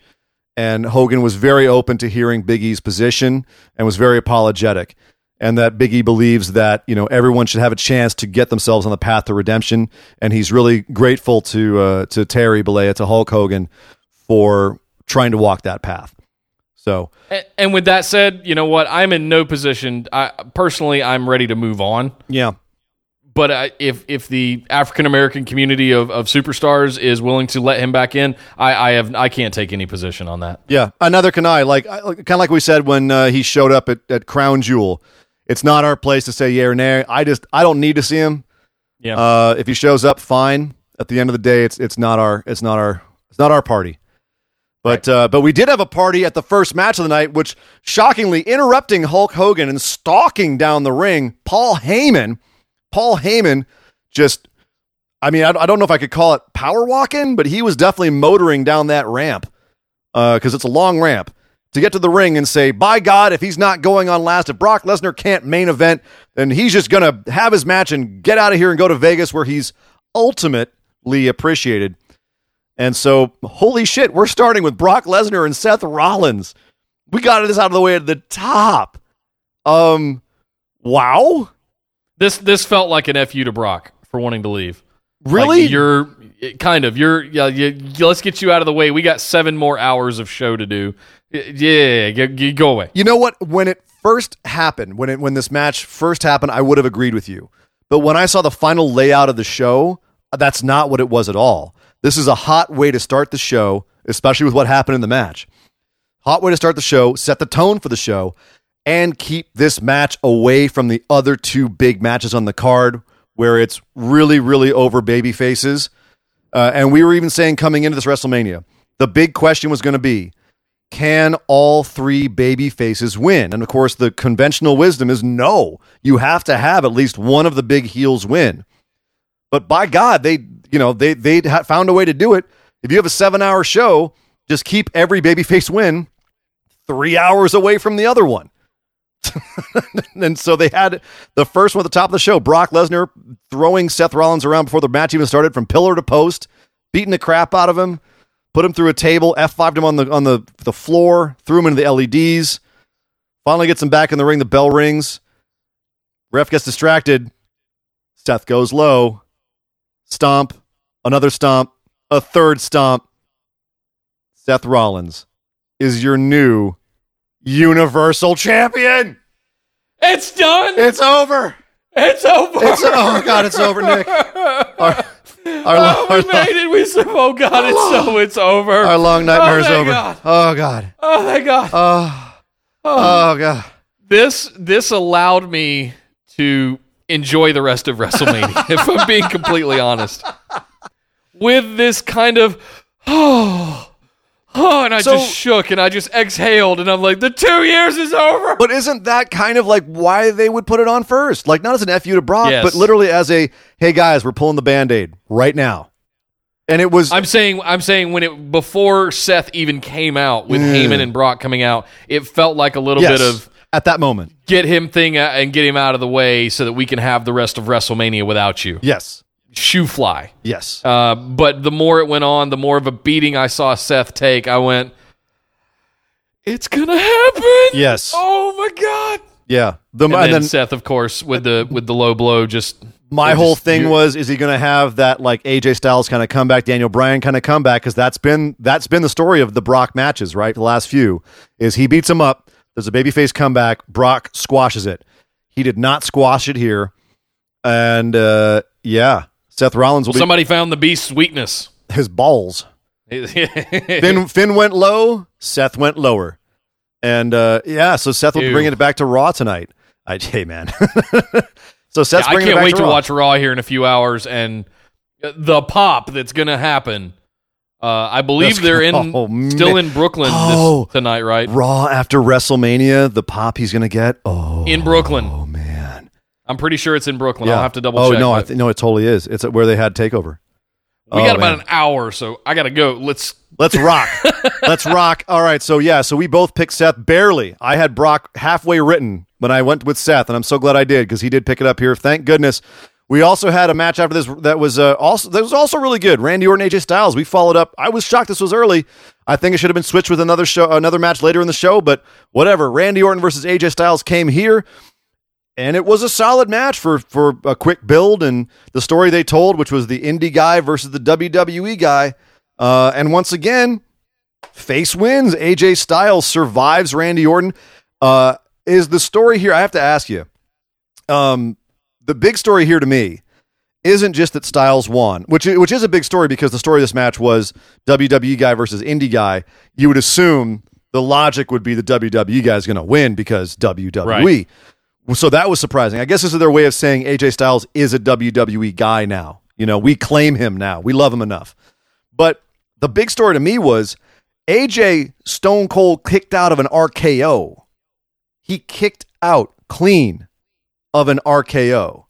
and Hogan was very open to hearing Big E's position and was very apologetic. And that Big E believes that you know everyone should have a chance to get themselves on the path to redemption, and he's really grateful to uh, to Terry Bollea, to Hulk Hogan, for trying to walk that path. So And, and with that said, you know what? I'm in no position. I personally, I'm ready to move on. yeah, But I, if if the African American community of, of superstars is willing to let him back in, I, I have I can't take any position on that. Yeah, another can I like kind of like we said when uh, he showed up at, at Crown Jewel. It's not our place to say yeah or nay. I just I don't need to see him. Yeah. Uh, if he shows up, fine. At the end of the day, it's it's not our it's not our it's not our party. But uh, but we did have a party at the first match of the night, which shockingly interrupting Hulk Hogan and stalking down the ring, Paul Heyman. Paul Heyman just I mean, I, I don't know if I could call it power walking, but he was definitely motoring down that ramp because it's a long ramp to get to the ring and say, by God, if he's not going on last, if Brock Lesnar can't main event, then he's just going to have his match and get out of here and go to Vegas where he's ultimately appreciated. And so, holy shit, we're starting with Brock Lesnar and Seth Rollins. We got this out of the way at the top. Um, wow. This this felt like an fu to Brock for wanting to leave. Really? Like, you're kind of you're yeah. You- let's get you out of the way. We got seven more hours of show to do. Yeah, you, you go away. You know what? When it first happened, when it when this match first happened, I would have agreed with you. But when I saw the final layout of the show, that's not what it was at all. This is a hot way to start the show, especially with what happened in the match. Hot way to start the show, set the tone for the show, and keep this match away from the other two big matches on the card where it's really, really over baby faces. Uh, and we were even saying coming into this WrestleMania, the big question was going to be can all three baby faces win? And of course, the conventional wisdom is no. You have to have at least one of the big heels win. But by God, they you know, they they found a way to do it. If you have a seven hour show, just keep every babyface win three hours away from the other one. and so they had the first one at the top of the show Brock Lesnar throwing Seth Rollins around before the match even started from pillar to post, beating the crap out of him, put him through a table, F5'd him on the on the, the floor, threw him into the LEDs. Finally gets him back in the ring. The bell rings. Ref gets distracted. Seth goes low. Stomp. Another stomp. A third stomp. Seth Rollins is your new Universal Champion. It's done. It's over. It's over. It's oh god, it's over, Nick. Our, our, oh, we our, made it. We said, "Oh God, it's so it's over." our long oh, nightmare is thank over. God. Oh god. oh thank God. Oh. oh, oh god. this this allowed me to enjoy the rest of WrestleMania. if I'm being completely honest, with this kind of oh. Oh, and I So- just shook and I just exhaled and I'm like, the two years is over. But isn't that kind of like why they would put it on first? Like not as an FU to Brock, Yes. but literally as a hey guys, we're pulling the band-aid right now. And it was I'm saying I'm saying when it before Seth even came out with Heyman and Brock coming out, it felt like a little yes, bit of at that moment. get him thing uh, and get him out of the way so that we can have the rest of WrestleMania without you. Yes. Shoe fly. Yes. Uh, but the more it went on, the more of a beating I saw Seth take. I went, "It's gonna happen!" Yes. Oh my god! yeah. The And, and then, then Seth, of course, with the with the low blow, just my whole just- thing was is he going to have that like AJ Styles kind of comeback, Daniel Bryan kind of comeback cuz that's been that's been the story of the Brock matches, right? The last few is he beats him up, there's a babyface comeback, Brock squashes it. He did not squash it here. And uh yeah, Seth Rollins will be somebody found the beast's weakness. his balls. Finn Finn went low, Seth went lower. And uh yeah, so Seth will be bringing it back to Raw tonight. I, hey man. so Seth's Yeah, I can't wait to, to watch Raw here in a few hours and the pop that's going to happen. Uh, I believe That's- they're in oh, still in Brooklyn Oh. this, tonight, right? Raw after WrestleMania, the pop he's going to get. Oh, In Brooklyn, oh. I'm pretty sure it's in Brooklyn. I'll have to double Oh check. no, I th- no, it totally is. It's where they had Takeover. we oh, got about man. an hour, so I got to go. Let's. Let's rock. Let's rock. All right, so yeah, so we both picked Seth barely. I had Brock halfway written when I went with Seth, and I'm so glad I did because he did pick it up here. Thank goodness. We also had a match after this that was uh, also that was also really good. Randy Orton, AJ Styles. We followed up. I was shocked this was early. I think it should have been switched with another show, another match later in the show, but whatever. Randy Orton versus AJ Styles came here, and it was a solid match for for a quick build and the story they told, which was the indie guy versus the WWE guy. Uh, and once again, face wins. AJ Styles survives Randy Orton. Uh, is the story here? I have to ask you. Um, the big story here to me isn't just that Styles won, which which is a big story because the story of this match was WWE guy versus indie guy. You would assume the logic would be the WWE guy is going to win because WWE. Right. So that was surprising. I guess this is their way of saying AJ Styles is a WWE guy now. You know, we claim him now. We love him enough. But the big story to me was AJ Stone Cold kicked out of an RKO. He kicked out clean of an RKO.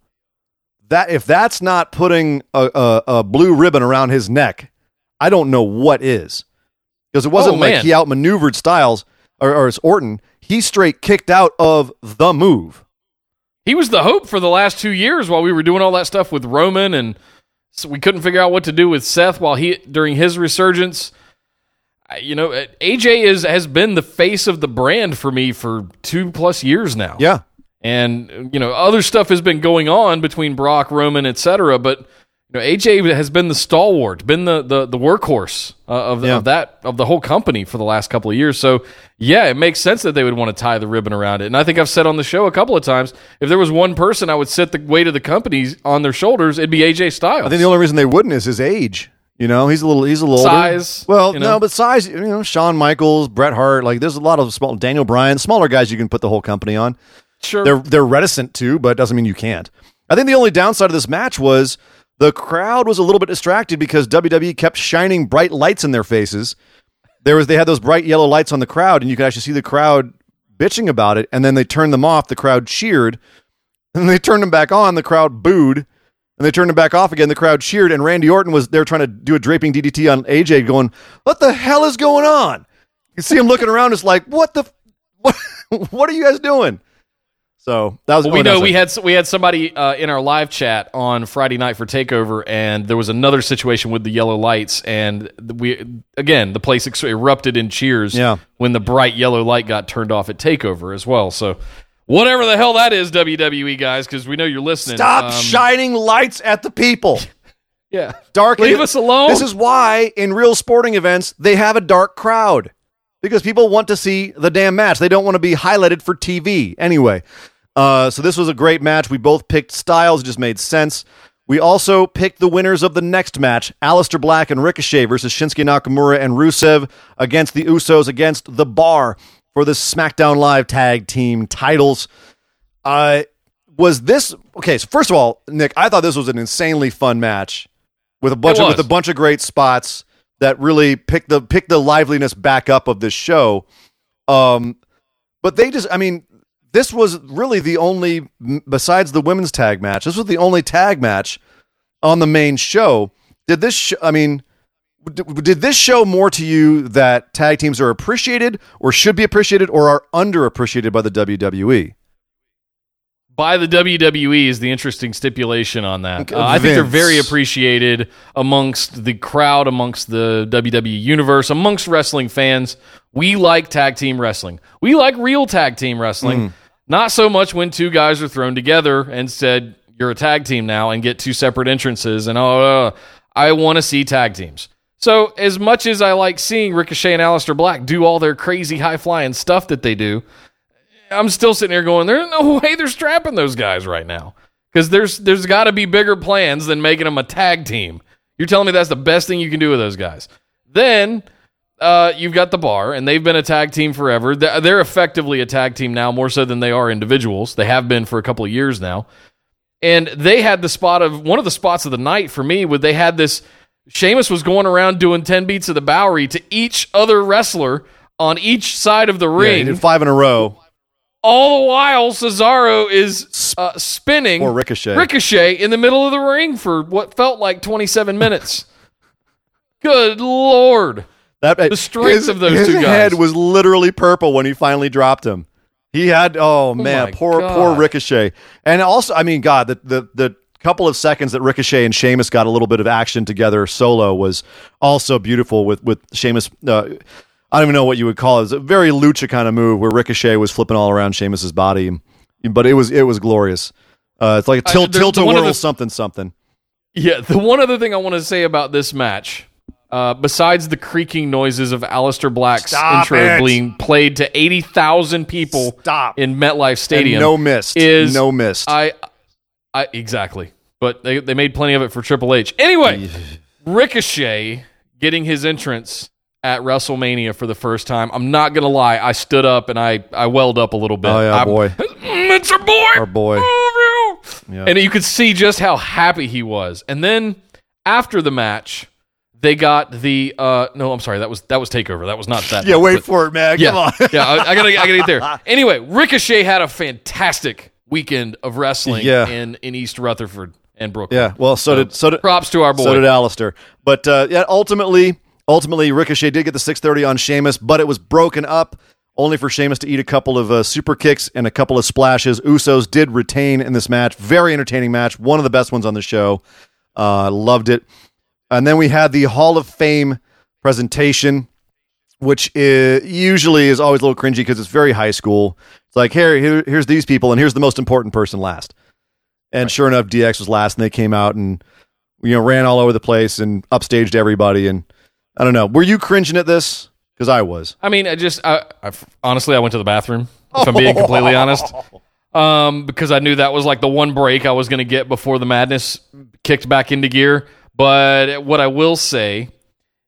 That if that's not putting a, a, a blue ribbon around his neck, I don't know what is. Because it wasn't Oh, like he outmaneuvered Styles or, or it's Orton. He straight kicked out of the move. He was the hope for the last two years while we were doing all that stuff with Roman, and so we couldn't figure out what to do with Seth while he during his resurgence. You know, uh, AJ is has been the face of the brand for me for two plus years now. Yeah. and you know other stuff has been going on between Brock, Roman, etc. But you know AJ has been the stalwart, been the the, the workhorse uh, of, Yeah. of that of the whole company for the last couple of years. So yeah, it makes sense that they would want to tie the ribbon around it. And I think I've said on the show a couple of times, if there was one person I would set the weight of the company on their shoulders, it'd be AJ Styles. I think the only reason they wouldn't is his age. You know, he's a little he's a little Size, Older. Well, you know. no, but size. You know, Shawn Michaels, Bret Hart. Like, there's a lot of small. Daniel Bryan, smaller guys you can put the whole company on. sure. They're they're reticent to, but it doesn't mean you can't. I think the only downside of this match was the crowd was a little bit distracted because WWE kept shining bright lights in their faces. There was they had those bright yellow lights on the crowd, and you could actually see the crowd bitching about it. And then they turned them off. The crowd cheered, and they turned them back on. The crowd booed, and they turned them back off again. The crowd cheered, and Randy Orton was there trying to do a draping DDT on AJ, going, "What the hell is going on?" You see him looking around, it's like, "What the, what, what are you guys doing?" So that was. Well, we know we had we had somebody uh, in our live chat on Friday night for Takeover, and there was another situation with the yellow lights, and we again the place ex- erupted in cheers. Yeah. when the bright yellow light got turned off at Takeover as well. So whatever the hell that is, WWE guys, because we know you're listening. Stop Um, shining lights at the people. Yeah, Dark. Leave us alone. This is why in real sporting events they have a dark crowd because people want to see the damn match. They don't want to be highlighted for TV anyway. Uh, so this was a great match. We both picked styles; it just made sense. We also picked the winners of the next match: Aleister Black and Ricochet versus Shinsuke Nakamura and Rusev against the Usos against the Bar for the SmackDown Live Tag Team titles. Uh, was this okay? So first of all, Nick, I thought this was an insanely fun match with a bunch of with a bunch of great spots that really picked the picked the liveliness back up of this show. Um, but they just, I mean, this was really the only besides the women's tag match. This was the only tag match on the main show. Did this? Sh- I mean. Did this show more to you that tag teams are appreciated or should be appreciated or are underappreciated by the? WWE? by the WWE is the interesting stipulation on that. Uh, I think they're very appreciated amongst the crowd, amongst the WWE universe, amongst wrestling fans. We like tag team wrestling. We like real tag team wrestling. Mm. Not so much when two guys are thrown together and said, "You're a tag team now," and get two separate entrances. And oh, uh, I want to see tag teams. So as much as I like seeing Ricochet and Aleister Black do all their crazy high flying stuff that they do, I'm still sitting here going, there's no way they're strapping those guys right now. Because there's there's got to be bigger plans than making them a tag team. You're telling me that's the best thing you can do with those guys. Then uh, you've got the bar, and they've been a tag team forever. They're, effectively a tag team now, more so than they are individuals. They have been for a couple of years now. And they had the spot of one of the spots of the night for me, where they had this. Sheamus was going around doing 10 beats of the Bodhrán to each other wrestler on each side of the Yeah, he ring did five in a row. all the while Cesaro is uh, spinning Or Ricochet. Ricochet in the middle of the ring for what felt like 27 minutes. Good lord. That The strength his, of those his two guys. head was literally purple when he finally dropped him. He had oh man, my poor God. poor Ricochet. And also, I mean, God, the the the couple of seconds that Ricochet and Sheamus got a little bit of action together solo was also beautiful. With with Sheamus, uh, I don't even know what you would call it. It was a very lucha kind of move where Ricochet was flipping all around Sheamus's body, but it was it was glorious. Uh, it's like a tilt tilt a whirl something something. Yeah, the one other thing I want to say about this match, uh, besides the creaking noises of Aleister Black's Stop intro it. being played to 80,000 people Stop. in MetLife Stadium. And no missed. is- no missed. I, I exactly. But they, they made plenty of it for Triple H. Anyway, Ricochet getting his entrance at WrestleMania for the first time. I'm not gonna lie, I stood up and I I welled up a little bit. Oh, yeah, I- boy. It's our boy, Our boy. Oh. Yeah. And you could see just how happy he was. And then after the match, they got the uh no, I'm sorry, that was that was Takeover. That was not that. yeah, wait but- for it, man. yeah, Come on. yeah, I, I gotta, I gotta get there. Anyway, Ricochet had a fantastic weekend of wrestling Yeah. in in East Rutherford and Brooklyn. Yeah, well, so did so did Props to our boy. so did Aleister. But uh, yeah, ultimately, ultimately, Ricochet did get the 630 on Sheamus, but it was broken up only for Sheamus to eat a couple of uh, super kicks and a couple of splashes. Usos did retain in this match. Very entertaining match. One of the best ones on the show. Uh, loved it. And then we had the Hall of Fame presentation, which is, usually is always a little cringy because it's very high school. It's like, here, here, here's these people, and here's the most important person last. And sure enough, DX was last, and they came out and you know ran all over the place and upstaged everybody. And I don't know, were you cringing at this? Because I was. I mean, I just, I, I, honestly, I went to the bathroom. If I'm being completely honest, um, because I knew that was like the one break I was going to get before the madness kicked back into gear. But what I will say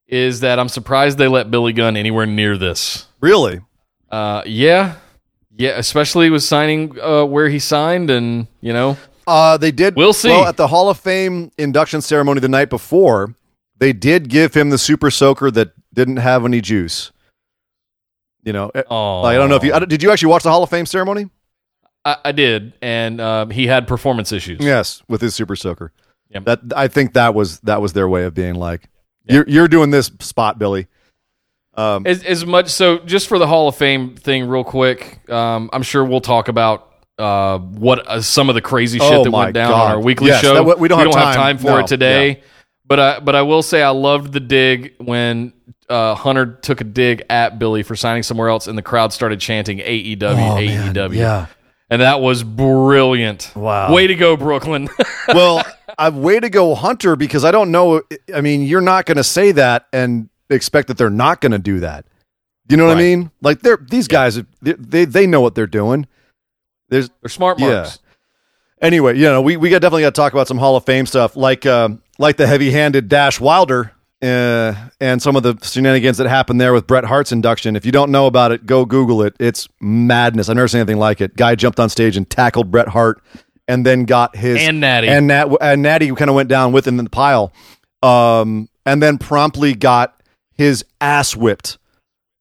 is that I'm surprised they let Billy Gunn anywhere near this. Really? Uh, yeah, yeah, especially with signing uh, where he signed, and you know, Uh, they did. We'll see. Well, at the Hall of Fame induction ceremony the night before, they did give him the super soaker that didn't have any juice. You know, eh, oh, I don't know if you did. You actually watch the Hall of Fame ceremony? I, I did, and um, he had performance issues. Yes, with his super soaker. Yep. That I think that was that was their way of being like, you're you're doing this spot, Billy. Um, As, as much so, just for the Hall of Fame thing, real quick. Um, I'm sure we'll talk about uh, what uh, some of the crazy shit Oh that went down God. on our weekly Yes, show. that- we don't have time. for No, it today. But I, but I will say I loved the dig when uh, Hunter took a dig at Billy for signing somewhere else, and the crowd started chanting AEW, oh, man, AEW, yeah. And that was brilliant. Wow. way to go, Brooklyn! well, I way to go, Hunter, because I don't know. I mean, you're not going to say that and expect that they're not going to do that. You know what I mean? Like they're these guys, they, they they know what they're doing. There's They're smart Yeah. anyway, you know, we we got definitely got to talk about some Hall of Fame stuff, like um, like the heavy-handed Dash Wilder. Uh, and some of the shenanigans that happened there with Bret Hart's induction. If you don't know about it, go Google it. It's madness. I've never seen anything like it. Guy jumped on stage and tackled Bret Hart, and then got his And Natty. and Nat and Natty kind of went down with him in the pile, um, and then promptly got his ass whipped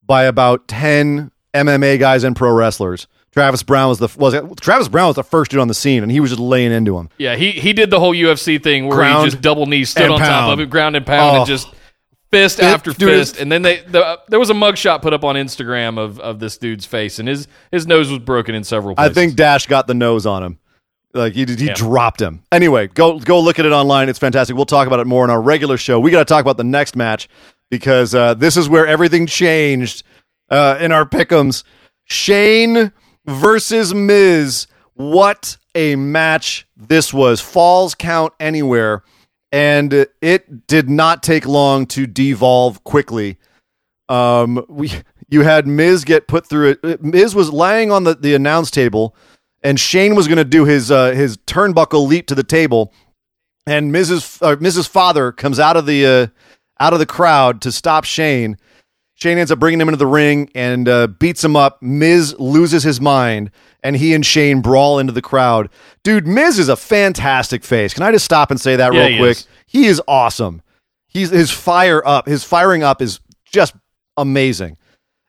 by about ten MMA guys and pro wrestlers. Travis Browne was the was Travis Browne was the first dude on the scene, and he was just laying into him. Yeah, he he did the whole UFC thing where Ground he just double knee stood on top of it, ground and pound, Oh. and just fist after fist. And then they the, there was a mugshot put up on Instagram of, of this dude's face, and his his nose was broken in several places. I think Dash got the nose on him. Like he he Yeah. dropped him. Anyway, go go look at it online. It's fantastic. We'll talk about it more in our regular show. We got to talk about the next match because uh, this is where everything changed uh, in our pickums. Shane versus Miz. What a match this was! Falls count anywhere, and it did not take long to devolve quickly. Um, we you had Miz get put through it. Miz was lying on the, the announce table, and Shane was going to do his uh, his turnbuckle leap to the table, and Miz's Uh, Miz's Father comes out of the uh, out of the crowd to stop Shane. Shane ends up bringing him into the ring and uh, beats him up. Miz loses his mind, and he and Shane brawl into the crowd. Dude, Miz is a fantastic face. Can I just stop and say that Yeah, real he quick? is. He is awesome. He's his fire up, his firing up is just amazing.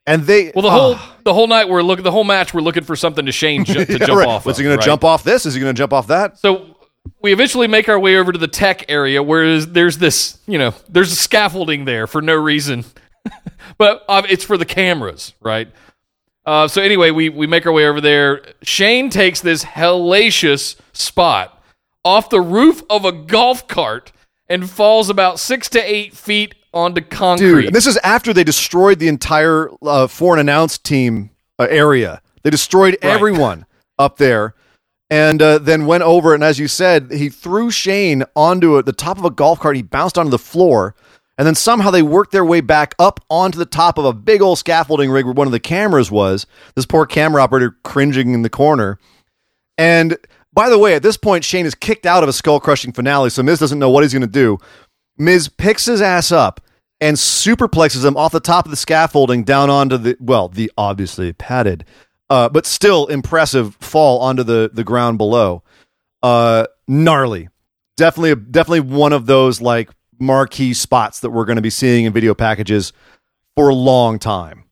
And they well, the whole the whole night we're looking, the whole match we're looking for something to Shane ju- to Yeah, jump right. off. Was of, he going right? to jump off this? Is he going to jump off that? So we eventually make our way over to the tech area where there's this, you know, there's a scaffolding there for no reason, but uh, it's for the cameras, right? Uh, so anyway, we we make our way over there. Shane takes this hellacious spot off the roof of a golf cart and falls about six to eight feet onto concrete. Dude, and this is after they destroyed the entire uh, foreign announced team uh, area. They destroyed Right. everyone up there, and uh, then went over. And as you said, he threw Shane onto a, the top of a golf cart. He bounced onto the floor, and then somehow they worked their way back up onto the top of a big old scaffolding rig where one of the cameras was. This poor camera operator cringing in the corner. And by the way, at this point, Shane is kicked out of a skull crushing finale, so Miz doesn't know what he's going to do. Miz picks his ass up and superplexes him off the top of the scaffolding down onto the well, the obviously padded, uh, but still impressive fall onto the the ground below. Uh, gnarly, definitely, definitely one of those like marquee spots that we're going to be seeing in video packages for a long time.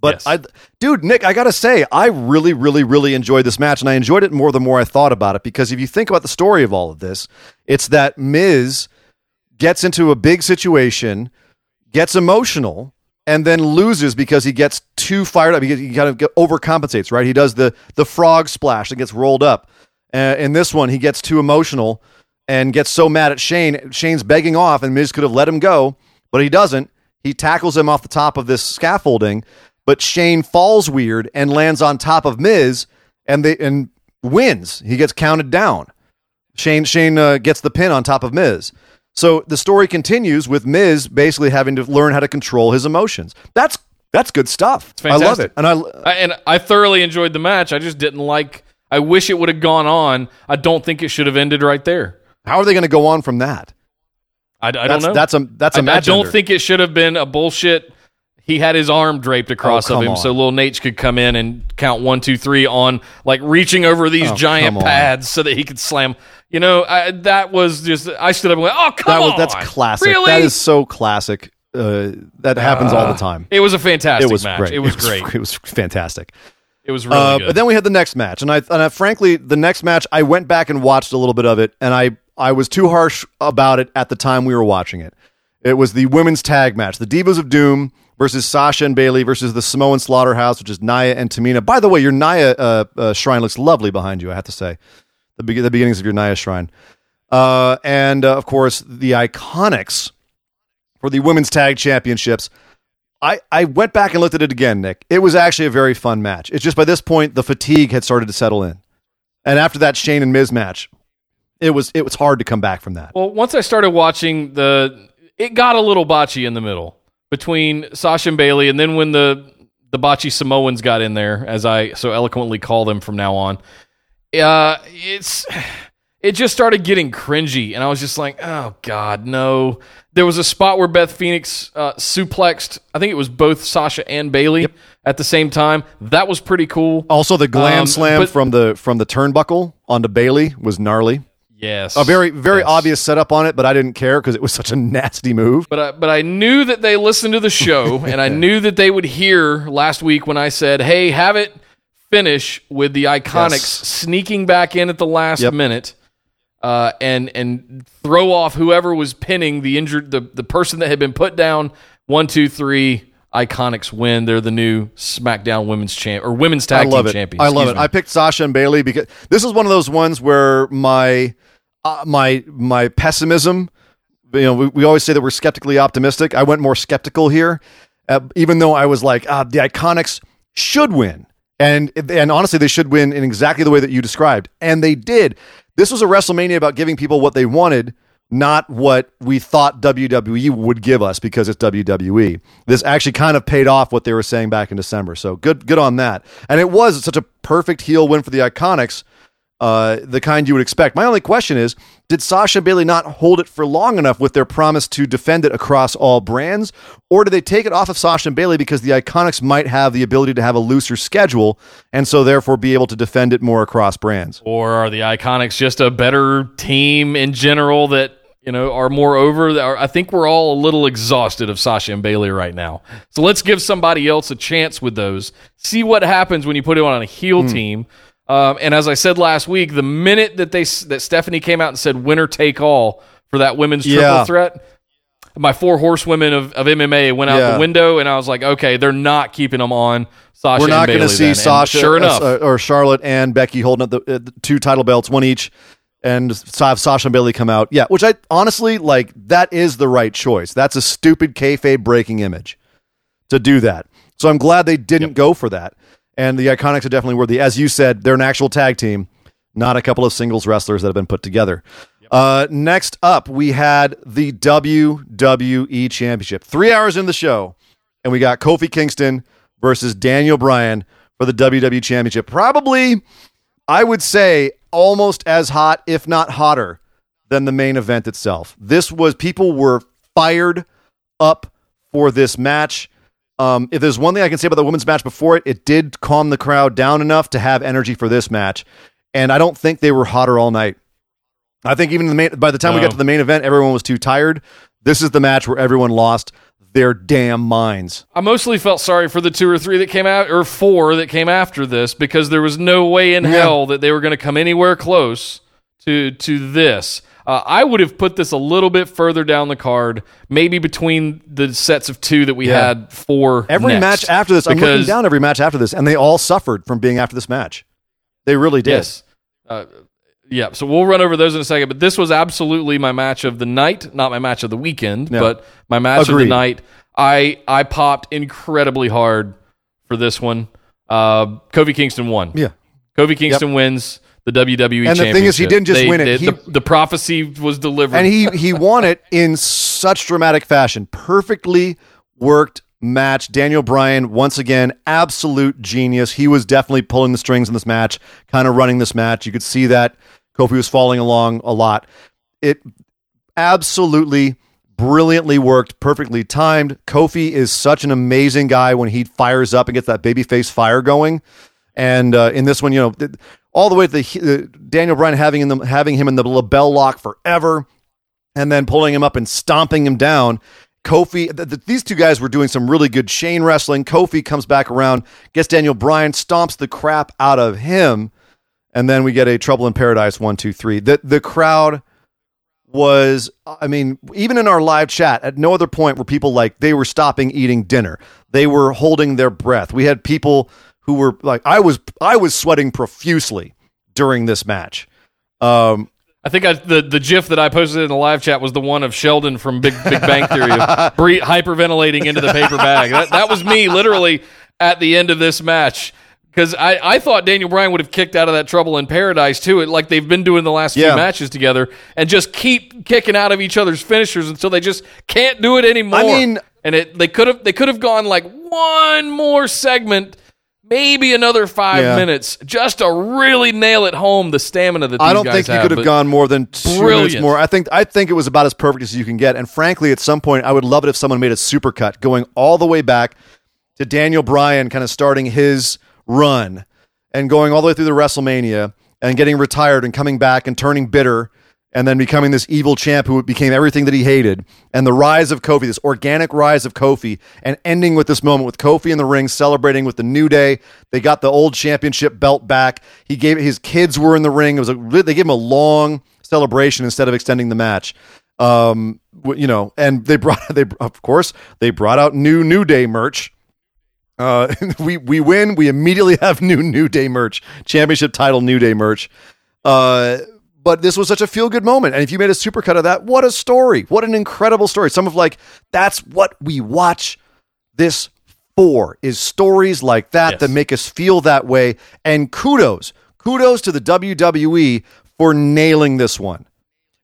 But Yes. I, dude, Nick, I gotta say, I really, really, really enjoyed this match, and I enjoyed it more the more I thought about it. Because if you think about the story of all of this, it's that Miz gets into a big situation, gets emotional, and then loses because he gets too fired up. He, he kind of overcompensates, right? He does the the frog splash and gets rolled up. Uh, in this one, he gets too emotional and gets so mad at Shane. Shane's begging off, and Miz could have let him go, but he doesn't. He tackles him off the top of this scaffolding, but Shane falls weird and lands on top of Miz, and they and wins. He gets counted down. Shane Shane uh, gets the pin on top of Miz. So the story continues with Miz basically having to learn how to control his emotions. That's that's good stuff. I love it, and I I, and I thoroughly enjoyed the match. I just didn't like. I wish it would have gone on. I don't think it should have ended right there. How are they going to go on from that? I, I don't know. that's a that's a I, I match. don't ender. think it should have been a bullshit. He had his arm draped across Oh, of him, on. so little Nate could come in and count one, two, three on like reaching over these Oh, giant pads so that he could slam. You know, I, that was just. I stood up and went, "Oh, come that was on!" that's classic. Really? That is so classic. Uh, that happens all the time. It was a fantastic It was match. great. It was great. It was fantastic. It was really Uh, good. but then we had the next match, and I, and I, frankly, the next match, I went back and watched a little bit of it, and I, I was too harsh about it at the time we were watching it. It was the women's tag match, the Divas of Doom versus Sasha and Bailey versus the Samoan Slaughterhouse, which is Nia and Tamina. By the way, your Nia uh, uh, shrine looks lovely behind you. I have to say, the, be- the beginnings of your Nia shrine, uh, and uh, of course the Iconics for the women's tag championships. I, I went back and looked at it again, Nick. It was actually a very fun match. It's just by this point the fatigue had started to settle in, and after that Shane and Miz match, it was it was hard to come back from that. Well, once I started watching the, it got a little botchy in the middle between Sasha and Bailey, and then when the the botchy Samoans got in there, as I so eloquently call them from now on, uh, it's it just started getting cringy, and I was just like, oh god, no. There was a spot where Beth Phoenix uh, suplexed, I think it was both Sasha and Bailey at the same time. That was pretty cool. Also, the glam Um, slam but- from the from the turnbuckle onto Bailey was gnarly. Yes, A very very Yes. obvious setup on it, but I didn't care because it was such a nasty move. But I, but I knew that they listened to the show, and I knew that they would hear last week when I said, "Hey, have it finish with the Iconics Yes. sneaking back in at the last Yep. minute, uh, and and throw off whoever was pinning the injured the the person that had been put down. One, two, three. Iconics win. They're the new SmackDown Women's Champ or Women's Tag I love Team it. Champions. I love Excuse it. me. I picked Sasha and Bailey because this is one of those ones where my uh, my my pessimism. You know, we, we always say that we're skeptically optimistic. I went more skeptical here, uh, even though I was like, uh, the Iconics should win, and and honestly, they should win in exactly the way that you described, and they did. This was a WrestleMania about giving people what they wanted, not what we thought WWE would give us because it's WWE. This actually kind of paid off what they were saying back in December. So good, good on that. And it was such a perfect heel win for the Iconics, uh, the kind you would expect. My only question is, did Sasha and Bailey not hold it for long enough with their promise to defend it across all brands, or did they take it off of Sasha and Bailey because the Iconics might have the ability to have a looser schedule and so therefore be able to defend it more across brands? Or are the Iconics just a better team in general that you know are more over? I think we're all a little exhausted of Sasha and Bailey right now. So let's give somebody else a chance with those. See what happens when you put it on a heel Hmm. team. Um, and as I said last week, the minute that they that Stephanie came out and said winner take all for that women's triple Yeah. threat. My four horsewomen of, of MMA went out Yeah. the window, and I was like, okay, they're not keeping them on Sasha. We're not going to see then. And Sasha Sure uh, enough, uh, or Charlotte and Becky holding up the, uh, the two title belts, one each, and have Sasha and Bailey come out. Yeah, which I honestly like. That is the right choice. That's a stupid kayfabe breaking image to do that. So I'm glad they didn't go for that. And the Iconics are definitely worthy. As you said, they're an actual tag team, not a couple of singles wrestlers that have been put together. Uh, next up, we had the WWE Championship. Three hours in the show, and we got Kofi Kingston versus Daniel Bryan for the WWE Championship. Probably, I would say, almost as hot, if not hotter, than the main event itself. This was, people were fired up for this match. Um, if there's one thing I can say about the women's match before it, it did calm the crowd down enough to have energy for this match. And I don't think they were hotter all night. I think even the main, by the time we got to the main event, everyone was too tired. This is the match where everyone lost their damn minds. I mostly felt sorry for the two or three that came out, or four that came after this, because there was no way in Yeah. hell that they were going to come anywhere close to to this. Uh, I would have put this a little bit further down the card, maybe between the sets of two that we Yeah. had for Every next. match after this, I'm looking down every match after this, and they all suffered from being after this match. They really did. Yes. Uh, yeah, so we'll run over those in a second, but this was absolutely my match of the night, not my match of the weekend, Yeah. but my match of the night. I I popped incredibly hard for this one. Uh, Kofi Kingston won. Yeah. Kofi Kingston wins the WWE And the thing is, he didn't just They- win it, they- he- the, the prophecy was delivered. and he he won it in such dramatic fashion. Perfectly worked match. Daniel Bryan once again absolute genius. He was definitely pulling the strings in this match, kind of running this match. You could see that Kofi was falling along a lot. It absolutely brilliantly worked, perfectly timed. Kofi is such an amazing guy when he fires up and gets that babyface fire going. And uh, in this one, you know, all the way to the uh, Daniel Bryan having in the, having him in the LeBell Lock forever, and then pulling him up and stomping him down. Kofi, th- th- these two guys were doing some really good chain wrestling. Kofi comes back around, gets Daniel Bryan, stomps the crap out of him, and then we get a Trouble in Paradise one, two, three. The the crowd was I mean, even in our live chat, at no other point were people like they were stopping eating dinner. They were holding their breath. We had people who were like I was I was sweating profusely during this match. Um, I think I, the the GIF that I posted in the live chat was the one of Sheldon from Big Big Bang Theory bre- hyperventilating into the paper bag. That, that was me literally at the end of this match because I, I thought Daniel Bryan would have kicked out of that trouble in paradise too, it like they've been doing the last Yeah. few matches together, and just keep kicking out of each other's finishers until they just can't do it anymore. I mean- and it they could have they could have gone like one more segment. Maybe another five Yeah. minutes just to really nail it home the stamina that these I don't think you have, could have gone more than two minutes more. I think I think it was about as perfect as you can get. And frankly, at some point, I would love it if someone made a supercut going all the way back to Daniel Bryan, kind of starting his run and going all the way through the WrestleMania and getting retired and coming back and turning bitter and then becoming this evil champ who became everything that he hated. And the rise of Kofi, this organic rise of Kofi, and ending with this moment with Kofi in the ring celebrating with the New Day. They got the old championship belt back. He gave his kids were in the ring. It was a they gave him a long celebration instead of extending the match. Um, you know, and they brought they of course they brought out new New Day merch. Uh, we we win. We immediately have new New Day merch, championship title New Day merch. Uh, but this was such a feel good moment, and if you made a supercut of that, what a story! What an incredible story! Some of like that's what we watch this for is stories like that Yes. that make us feel that way. And kudos, kudos to the WWE for nailing this one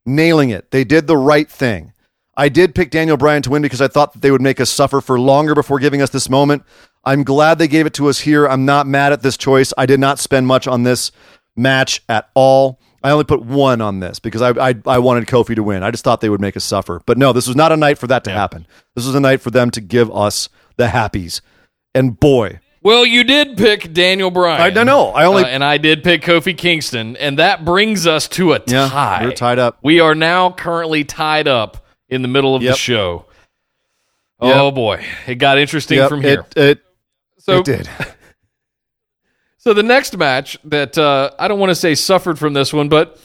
nailing it. They did the right thing. I did pick Daniel Bryan to win because I thought that they would make us suffer for longer before giving us this moment. I'm glad they gave it to us here. I'm not mad at this choice. I did not spend much on this match at all. I only put one on this because I, I I wanted Kofi to win. I just thought they would make us suffer. But no, this was not a night for that to happen. This was a night for them to give us the happies. And boy, Well, you did pick Daniel Bryan. I don't know. I only Uh, and I did pick Kofi Kingston, and that brings us to a Yeah, tie. we're tied up. We are now currently tied up in the middle of Yep. the show. Yep. Oh boy, it got interesting Yep, from here. It, it, so, it did. so the next match that uh, I don't want to say suffered from this one, but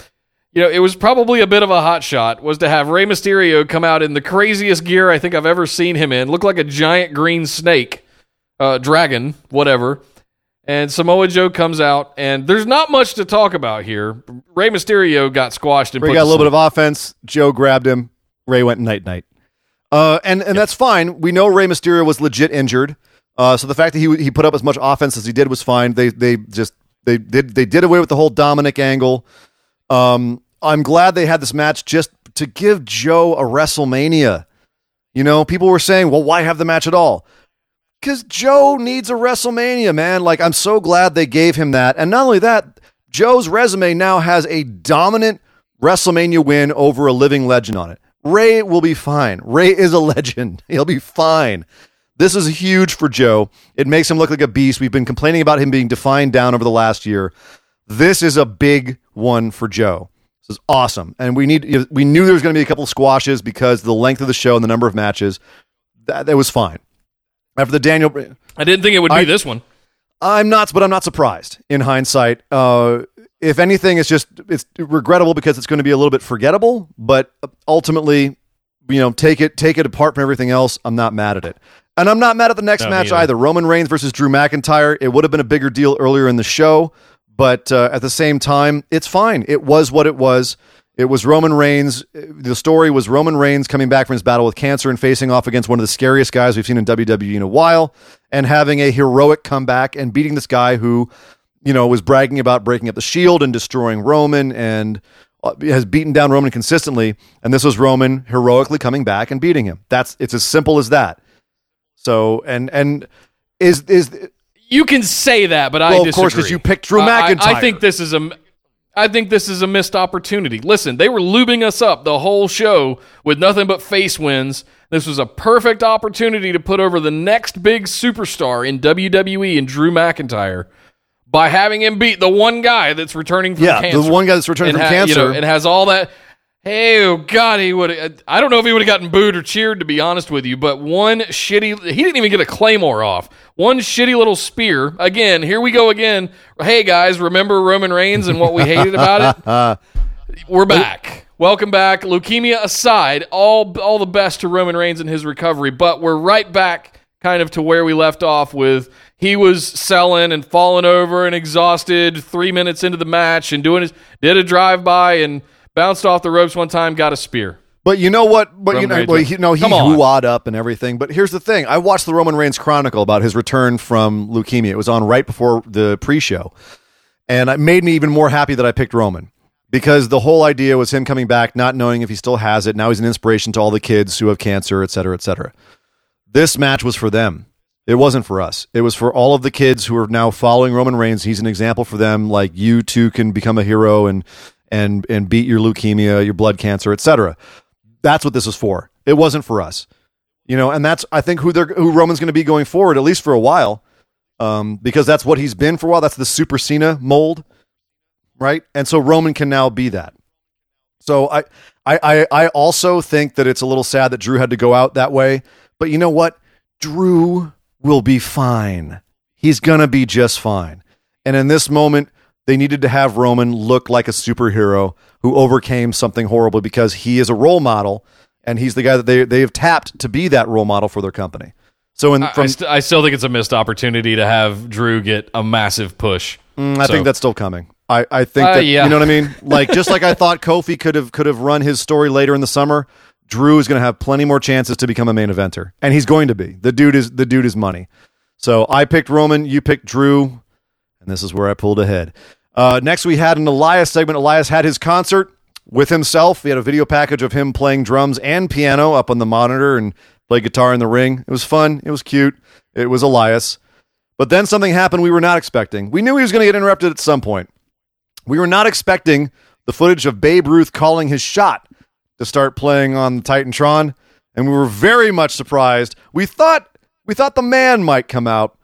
you know it was probably a bit of a hot shot was to have Rey Mysterio come out in the craziest gear I think I've ever seen him in. look like a giant green snake, uh, dragon, whatever. And Samoa Joe comes out, and there's not much to talk about here. Rey Mysterio got squashed and Rey put got a little bit of offense. Joe grabbed him. Rey went night night. Uh, and and that's fine. We know Rey Mysterio was legit injured. Uh, so the fact that he he put up as much offense as he did was fine. They they just they did they did away with the whole Dominic angle. Um, I'm glad they had this match just to give Joe a WrestleMania. You know, people were saying, "Well, why have the match at all?" Because Joe needs a WrestleMania, man. Like, I'm so glad they gave him that. And not only that, Joe's resume now has a dominant WrestleMania win over a living legend on it. Rey will be fine. Rey is a legend. He'll be fine. This is huge for Joe. It makes him look like a beast. We've been complaining about him being defined down over the last year. This is a big one for Joe. This is awesome. And we need we knew there was going to be a couple of squashes because the length of the show and the number of matches. That, that was fine. After the Daniel I didn't think it would be I- this one. I'm not, but I'm not surprised in hindsight. Uh, if anything, it's just it's regrettable because it's going to be a little bit forgettable. But ultimately, you know, take it take it apart from everything else. I'm not mad at it, and I'm not mad at the next No, match either. either. Roman Reigns versus Drew McIntyre. It would have been a bigger deal earlier in the show, but uh, at the same time, it's fine. It was what it was. It was Roman Reigns. The story was Roman Reigns coming back from his battle with cancer and facing off against one of the scariest guys we've seen in WWE in a while, and having a heroic comeback and beating this guy who, you know, was bragging about breaking up the Shield and destroying Roman and uh, has beaten down Roman consistently. And this was Roman heroically coming back and beating him. That's it's as simple as that. So and and is is You can say that, but I Well, of disagree. course, 'cause you picked Drew I- I- I, think this is a, I think this is a missed opportunity. Listen, they were lubing us up the whole show with nothing but face wins. This was a perfect opportunity to put over the next big superstar in WWE and Drew McIntyre by having him beat the one guy that's returning from yeah cancer. the one guy that's returning from ha- you cancer. know, and has all that. Hey, oh God, he would. I don't know if he would have gotten booed or cheered, to be honest with you. But one shitty, he didn't even get a claymore off. One shitty little spear. Again, here we go again. Hey guys, remember Roman Reigns and what we hated about it? We're back. welcome back. Leukemia aside, all all the best to Roman Reigns and his recovery. But we're right back, kind of to where we left off with he was selling and falling over and exhausted three minutes into the match and doing his did a drive by and bounced off the ropes one time, got a spear. But you know what? But you know, Reigns well, he, no, he Come on. hoo-ahed up and everything. But here's the thing: I watched the Roman Reigns Chronicle about his return from leukemia. It was on right before the pre-show, and it made me even more happy that I picked Roman because the whole idea was him coming back, not knowing if he still has it. Now he's an inspiration to all the kids who have cancer, et cetera, et cetera. This match was for them. It wasn't for us. It was for all of the kids who are now following Roman Reigns. He's an example for them. Like you too can become a hero and and and beat your leukemia, your blood cancer, etc. That's what this is for. It wasn't for us, you know. And that's I think who they're who Roman's going to be going forward, at least for a while, um, because that's what he's been for a while. That's the Super Cena mold, right? And so Roman can now be that. So I, I, I, I also think that it's a little sad that Drew had to go out that way. But you know what? Drew will be fine. He's gonna be just fine. And in this moment, they needed to have Roman look like a superhero who overcame something horrible because he is a role model and he's the guy that they they have tapped to be that role model for their company. So in I, from I, st- I still think it's a missed opportunity to have Drew get a massive push. Mm, I So- think that's still coming. I, I think Uh, that yeah. you know what I mean. Like just like I thought Kofi could have could have run his story later in the summer. Drew is going to have plenty more chances to become a main eventer, and he's going to be. The dude is the dude is money. So I picked Roman, you picked Drew, and this is where I pulled ahead. Uh, next, we had an Elias segment. Elias had his concert with himself. He had a video package of him playing drums and piano up on the monitor and play guitar in the ring. It was fun. It was cute. It was Elias. But then something happened we were not expecting. We knew he was going to get interrupted at some point. We were not expecting the footage of Babe Ruth calling his shot to start playing on the Titantron, and we were very much surprised. We thought we thought the man might come out.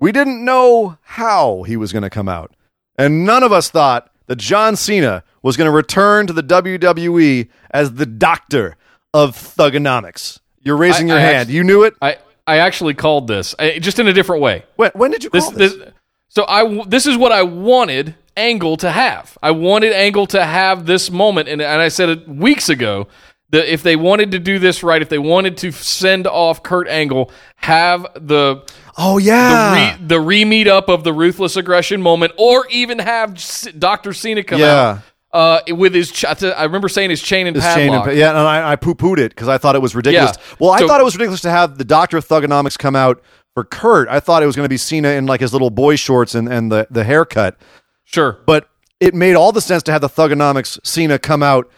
We didn't know how he was going to come out. And none of us thought that John Cena was going to return to the WWE as the doctor of thuganomics. You're raising I- your I hand. actually- you knew it? I, I actually called this I, just in a different way. When, when did you This, call this? this, so I this is what I wanted Angle to have. I wanted Angle to have this moment, and, and I said it weeks ago that if they wanted to do this right, if they wanted to send off Kurt Angle, have the oh, the yeah. re, the re meet up of the ruthless aggression moment, or even have Doctor Cena come Yeah. out uh, with his. Ch- I remember saying his chain and This padlock. chain and, yeah, and I, I poo pooed it because I thought it was ridiculous. Yeah. Well, I So- thought it was ridiculous to have the Doctor of Thuganomics come out for Kurt. I thought it was going to be Cena in like his little boy shorts and, and the, the haircut. Sure, But it made all the sense to have the Thuganomics Cena come out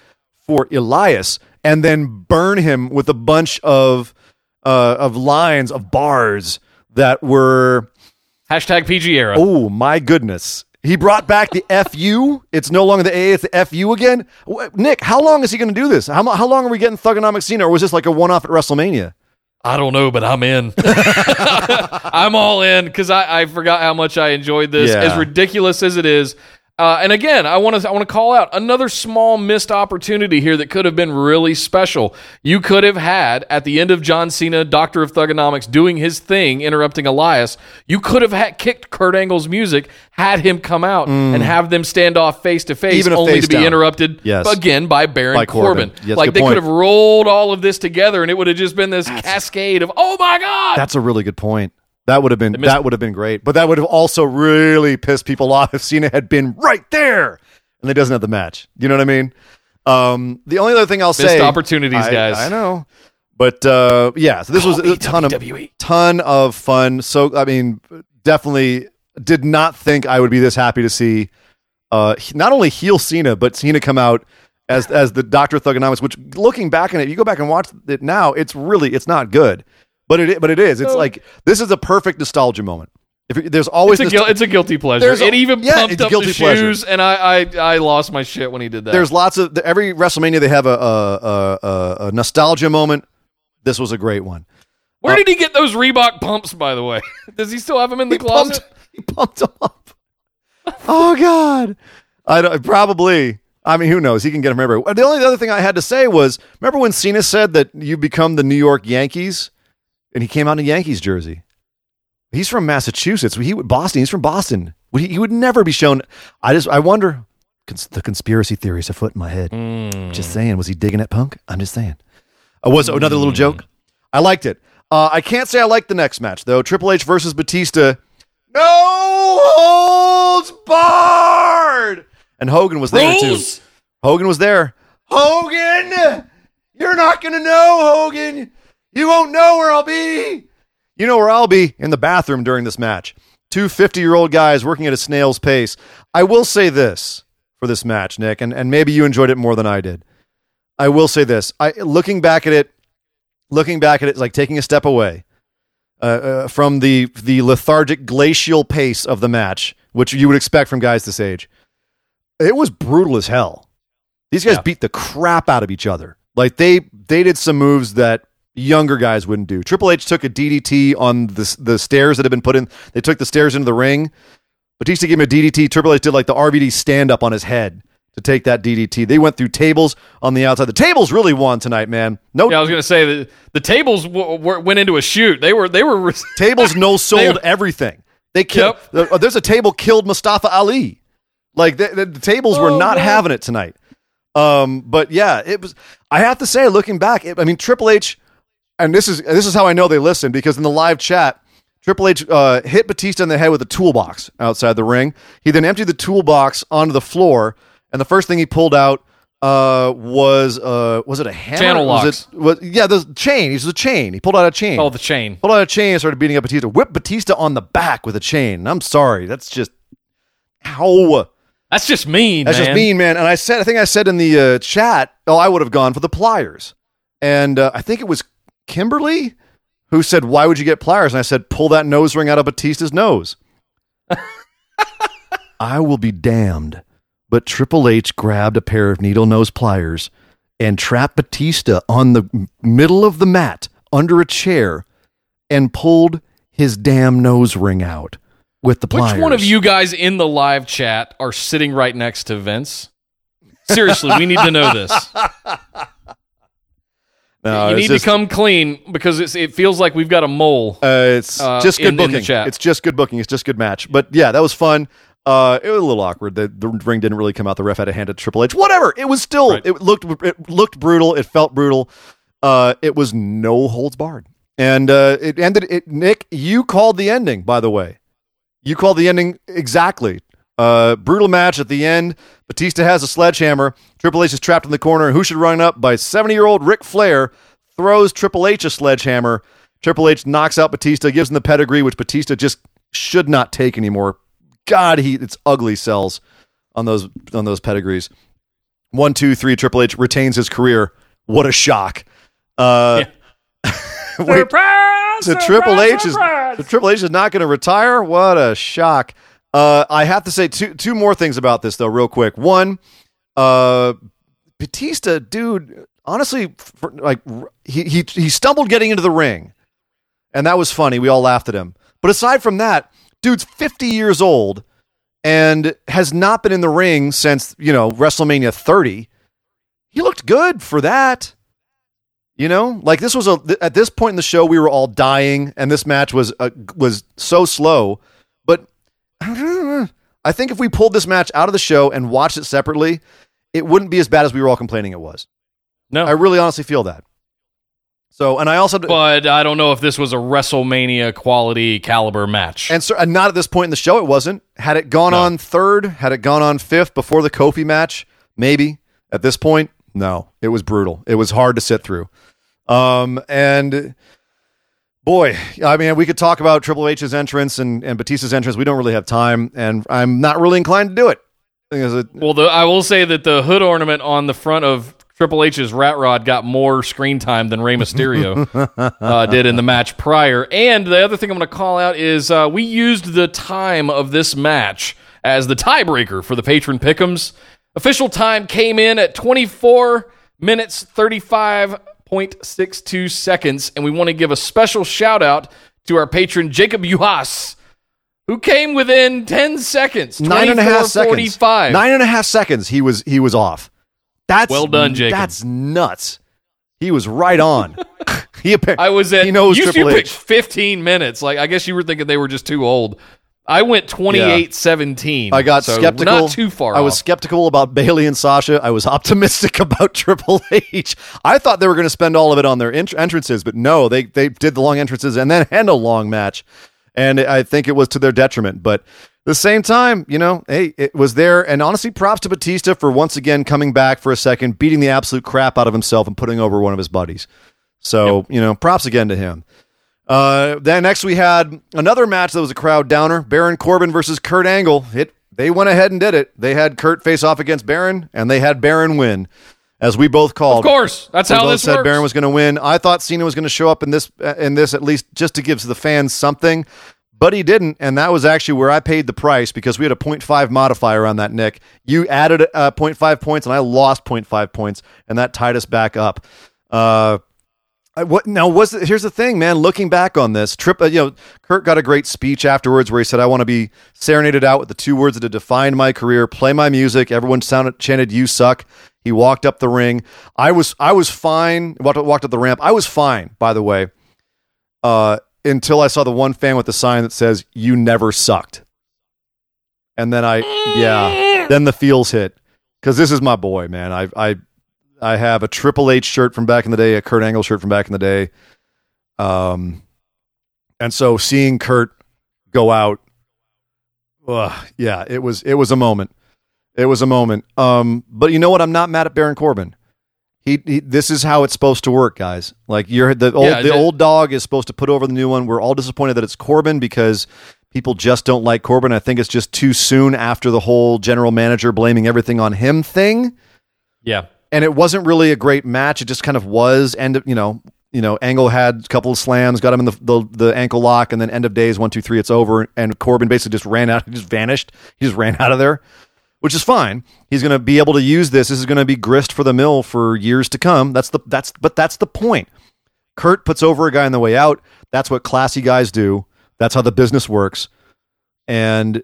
for Elias and then burn him with a bunch of uh, of lines of bars that were hashtag PG era. oh my goodness. He brought back the FU. It's no longer the A, it's the FU again. Nick, how long is he going to do this? How, how long are we getting Thuganomics Cena, or was this like a one off at WrestleMania? I don't know, but I'm in. I'm all in because I, I forgot how much I enjoyed this. Yeah. As ridiculous as it is. Uh, and again, I want to I want to call out another small missed opportunity here that could have been really special. You could have had at the end of John Cena, Doctor of Thuganomics, doing his thing, interrupting Elias. You could have had, kicked Kurt Angle's music, had him come out, and have them stand off face to face, Mm. Only to be down. interrupted Yes. again by Baron By Corbin. Corbin. Yes, like they point. could have rolled all of this together, and it would have just been this cascade of oh my god. That's a really good point. That would have been missed- that would have been great, but that would have also really pissed people off if Cena had been right there and they doesn't have the match. You know what I mean? Um, the only other thing I'll Missed say, opportunities, I- guys. I know, but uh, yeah. So this was a ton of ton of fun. So I mean, definitely did not think I would be this happy to see uh, not only heel Cena, but Cena come out as as the Doctor of Thuganomics. Which looking back on it, you go back and watch it now, it's really it's not good, but it but it is. It's No. like this is a perfect nostalgia moment. If there's always It's a, guil- it's a guilty pleasure. There's a- it even yeah, pumped up guilty the pleasure. shoes, and I, I I lost my shit when he did that. there's lots of every WrestleMania they have a a, a, a, nostalgia moment. This was a great one. Where uh, did he get those Reebok pumps? By the way, does he still have them in the He closet? pumped, he pumped them up. oh God, I don't, probably. I mean, who knows? He can get them everywhere. The only other thing I had to say was, remember when Cena said that you become the New York Yankees, and he came out in a Yankees jersey. He's from Massachusetts. He Boston. He's from Boston. He, he would never be shown. I just I wonder. cons- the conspiracy theories afoot in my head. Mm. Just saying, was he digging at Punk? I'm just saying. Uh, was another little joke. I liked it. Uh, I can't say I liked the next match though. Triple H versus Batista. No holds barred. And Hogan was there too. Hogan was there. Hogan, you're not gonna know, Hogan. You won't know where I'll be. You know where I'll be in the bathroom during this match. Two 50 year old guys working at a snail's pace. I will say this for this match, Nick, and, and maybe you enjoyed it more than I did. I will say this. I looking back at it, looking back at it, like taking a step away uh, uh, from the the lethargic glacial pace of the match, which you would expect from guys this age. It was brutal as hell. These guys Yeah. beat the crap out of each other. Like they they did some moves that younger guys wouldn't do. Triple H took a DDT on the the stairs that had been put in. They took the stairs into the ring. Batista gave him a DDT. Triple H did like the RVD stand up on his head to take that DDT. They went through tables on the outside. The tables really won tonight, man. No Yeah, I was gonna say that the tables w- w- went into a shoot. They were they were tables no sold everything. They killed. uh, There's a table killed Mustafa Ali. Like the, the, the tables were Oh, not man. having it tonight. Um, but yeah, it was. I have to say, looking back, it, I mean Triple H, and this is this is how I know they listened because in the live chat, Triple H uh, hit Batista in the head with a toolbox outside the ring. He then emptied the toolbox onto the floor, and the first thing he pulled out uh, was uh, was it a hammer? Channel was locks. it was yeah the chain? He was a chain. He pulled out a chain oh the chain. pulled out a chain and started beating up Batista. Whipped Batista on the back with a chain. I'm sorry. That's just how. That's just mean. That's man. just mean, man. And I said, I think I said in the uh, chat, oh, I would have gone for the pliers. And uh, I think it was Kimberly who said, why would you get pliers? And I said, pull that nose ring out of Batista's nose. I will be damned. But Triple H grabbed a pair of needle nose pliers and trapped Batista on the middle of the mat under a chair and pulled his damn nose ring out with the pliers. Which one of you guys in the live chat are sitting right next to Vince? Seriously, we need to know this. No, you need just- to come clean because it's, it feels like we've got a mole. Uh, it's uh, just good in- in booking. chat. It's just good booking. It's just good match. But yeah, that was fun. Uh, it was a little awkward. The, the ring didn't really come out. The ref had to hand to Triple H. Whatever. It was still. Right. It looked. It looked brutal. It felt brutal. Uh, it was no holds barred, and uh, it ended. It Nick, you called the ending. By the way, you called the ending exactly. Uh, brutal match at the end. Batista has a sledgehammer. Triple H is trapped in the corner. Who should run up by 70 year old Ric Flair throws Triple H a sledgehammer. Triple H knocks out Batista, gives him the pedigree, which Batista just should not take anymore. God, he it's ugly sells on those on those pedigrees. One, two, three. Triple H retains his career. What a shock! Uh, wait, Surprise! so Triple H is so Triple H is not going to retire. What a shock! Uh, I have to say two two more things about this though, real quick. One, uh, Batista, dude, honestly, for, like he he he stumbled getting into the ring, and that was funny. We all laughed at him. But aside from that, dude's fifty years old and has not been in the ring since you know WrestleMania thirty. He looked good for that. You know, like this was a th- at this point in the show we were all dying, and this match was uh, was so slow. I think if we pulled this match out of the show and watched it separately, it wouldn't be as bad as we were all complaining it was. No, I really honestly feel that. So, and I also but I don't know if this was a WrestleMania quality caliber match. and, so, and not at this point in the show it wasn't. Had it gone No. on third, had it gone on fifth before the Kofi match, maybe. At this point, no. It was brutal. It was hard to sit through. Um, and boy, I mean, we could talk about Triple H's entrance and, and Batista's entrance. We don't really have time, and I'm not really inclined to do it. It- well, the, I will say that the hood ornament on the front of Triple H's rat rod got more screen time than Rey Mysterio uh, did in the match prior. And the other thing I'm going to call out is uh, we used the time of this match as the tiebreaker for the patron pickums. Official time came in at 24 minutes 35.62 seconds, and we want to give a special shout out to our patron Jacob Uhas, who came within 10 seconds. nine and a half seconds. 45. Nine and a half seconds. He was he was off. That's Well done, Jacob. That's nuts. He was right on. he appa- I was at. He knows you, Triple you picked 15 minutes. Like I guess you were thinking they were just too old. I went 28-17. I got so skeptical. Not too far. I was off. skeptical about Bayley and Sasha. I was optimistic about Triple H. I thought they were going to spend all of it on their ent- entrances, but no, they they did the long entrances and then had a long match, and I think it was to their detriment. But at the same time, you know, hey, it was there, and honestly, props to Batista for once again coming back for a second, beating the absolute crap out of himself and putting over one of his buddies. So you know, props again to him. Uh, then next we had another match that was a crowd downer: Baron Corbin versus Kurt Angle. It they went ahead and did it. They had Kurt face off against Baron, and they had Baron win, as we both called. Of course, that's we how both this said works. Baron was going to win. I thought Cena was going to show up in this uh, in this at least just to give the fans something, but he didn't, and that was actually where I paid the price because we had a 0.5 modifier on that. Nick, you added uh, 0.5 points, and I lost 0.5 points, and that tied us back up. Uh, I, what now was here's the thing, man. Looking back on this trip, uh, you know, Kurt got a great speech afterwards where he said, "I want to be serenaded out with the two words that have defined my career: play my music." Everyone sounded chanted, "You suck." He walked up the ring. I was I was fine. Walked, walked up the ramp. I was fine, by the way, uh, until I saw the one fan with the sign that says, "You never sucked." And then I, yeah, then the feels hit because this is my boy, man. I I I have a Triple H shirt from back in the day, a Kurt Angle shirt from back in the day. Um, and so seeing Kurt go out, ugh, yeah, it was it was a moment. It was a moment. Um, but you know what? I'm not mad at Baron Corbin. He, he this is how it's supposed to work, guys. Like you're the old Yeah, the old dog is supposed to put over the new one. We're all disappointed that it's Corbin because people just don't like Corbin. I think it's just too soon after the whole general manager blaming everything on him thing Yeah. And it wasn't really a great match. It just kind of was. End, you know, you know, Angle had a couple of slams, got him in the, the the ankle lock, and then end of days one two three, it's over. And Corbin basically just ran out, he just vanished, he just ran out of there, which is fine. He's going to be able to use this. This is going to be grist for the mill for years to come. That's the that's but that's the point. Kurt puts over a guy on the way out. That's what classy guys do. That's how the business works. And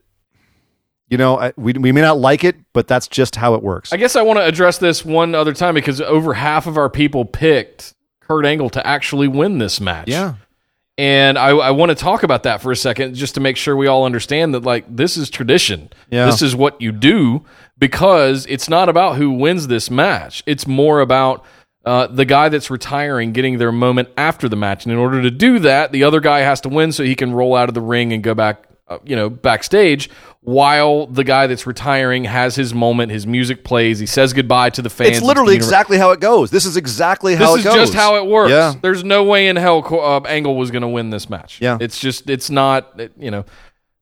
you know, I, we we may not like it, but that's just how it works. I guess I want to address this one other time because over half of our people picked Kurt Angle to actually win this match. yeah. And I, I want to talk about that for a second just to make sure we all understand that, like, this is tradition. Yeah. This is what you do because it's not about who wins this match. It's more about uh, the guy that's retiring getting their moment after the match. And in order to do that, the other guy has to win so he can roll out of the ring and go back, uh, you know, backstage while the guy that's retiring has his moment. His music plays. He says goodbye to the fans. It's literally univer- exactly how it goes. This is exactly how this it is goes. just how it works. Yeah. There's no way in hell uh, Angle was going to win this match. Yeah. It's just, it's not, it- you know,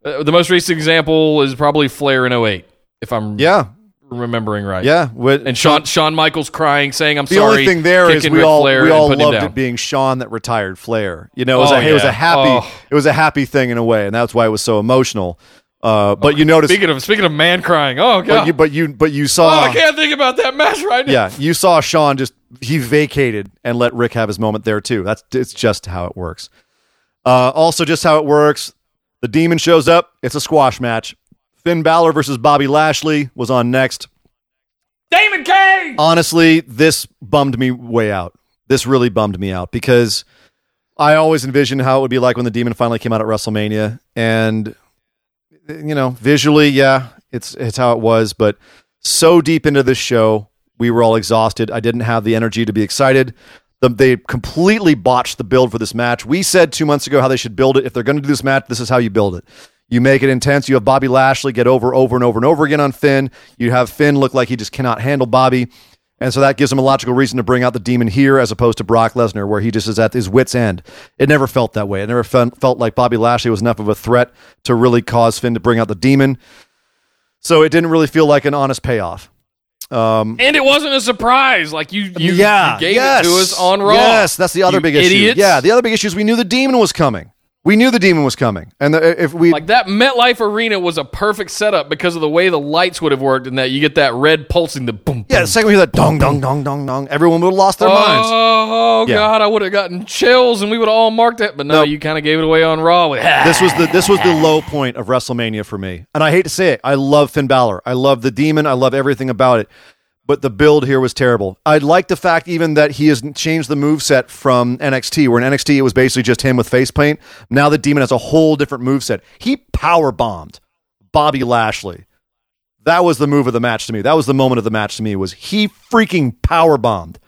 uh, the most recent example is probably Flair in 08, if I'm Yeah. Remembering right. Yeah. With, And Sean Shawn Michaels crying, saying, I'm the sorry. only thing there is we all Flair we all loved it being Shawn that retired Flair. You know, it was, Oh, a, it was a happy Oh. it was a happy thing in a way, and that's why it was so emotional. Uh, but you notice, Speaking of speaking of man crying, oh god, but you but you but you oh, saw, I can't think about that match right now. yeah, you saw Shawn just he vacated and let Ric have his moment there too. That's it's just how it works. Uh, also, just how it works. The Demon shows up. It's a squash match. Finn Balor versus Bobby Lashley was on next. Demon King. honestly, this bummed me way out. This really bummed me out because I always envisioned how it would be like when the demon finally came out at WrestleMania, and you know, visually, yeah, it's it's how it was. But so deep into this show, we were all exhausted. I didn't have the energy to be excited. The, they completely botched the build for this match. We said two months ago how they should build it. If they're going to do this match, this is how you build it. You make it intense. You have Bobby Lashley get over, over, and over and over again on Finn. You have Finn look like he just cannot handle Bobby. And so that gives him a logical reason to bring out the demon here as opposed to Brock Lesnar, where he just is at his wits' end. It never felt that way. It never felt, felt like Bobby Lashley was enough of a threat to really cause Finn to bring out the demon. So it didn't really feel like an honest payoff. Um, And it wasn't a surprise. Like you, you, yeah, you gave yes, it to us on Raw. Yes, that's the other You big idiots. issue. Yeah, the other big issue is we knew the demon was coming. We knew the demon was coming, and the, if we Like that MetLife Arena was a perfect setup because of the way the lights would have worked, and that you get that red pulsing the boom. yeah, boom. the second we hear that dong dong dong dong dong, everyone would have lost their minds. Oh Yeah. God, I would have gotten chills, and we would have all marked it. But no, Nope. you kind of gave it away on Raw. With, This was the this was the low point of WrestleMania for me, and I hate to say it. I love Finn Balor. I love the demon. I love everything about it. But the build here was terrible. I like the fact even that he has changed the move set from NXT, where in NXT it was basically just him with face paint. Now the Demon has a whole different move set. He power bombed Bobby Lashley. That was the move of the match to me. That was the moment of the match to me. Was he freaking power bombed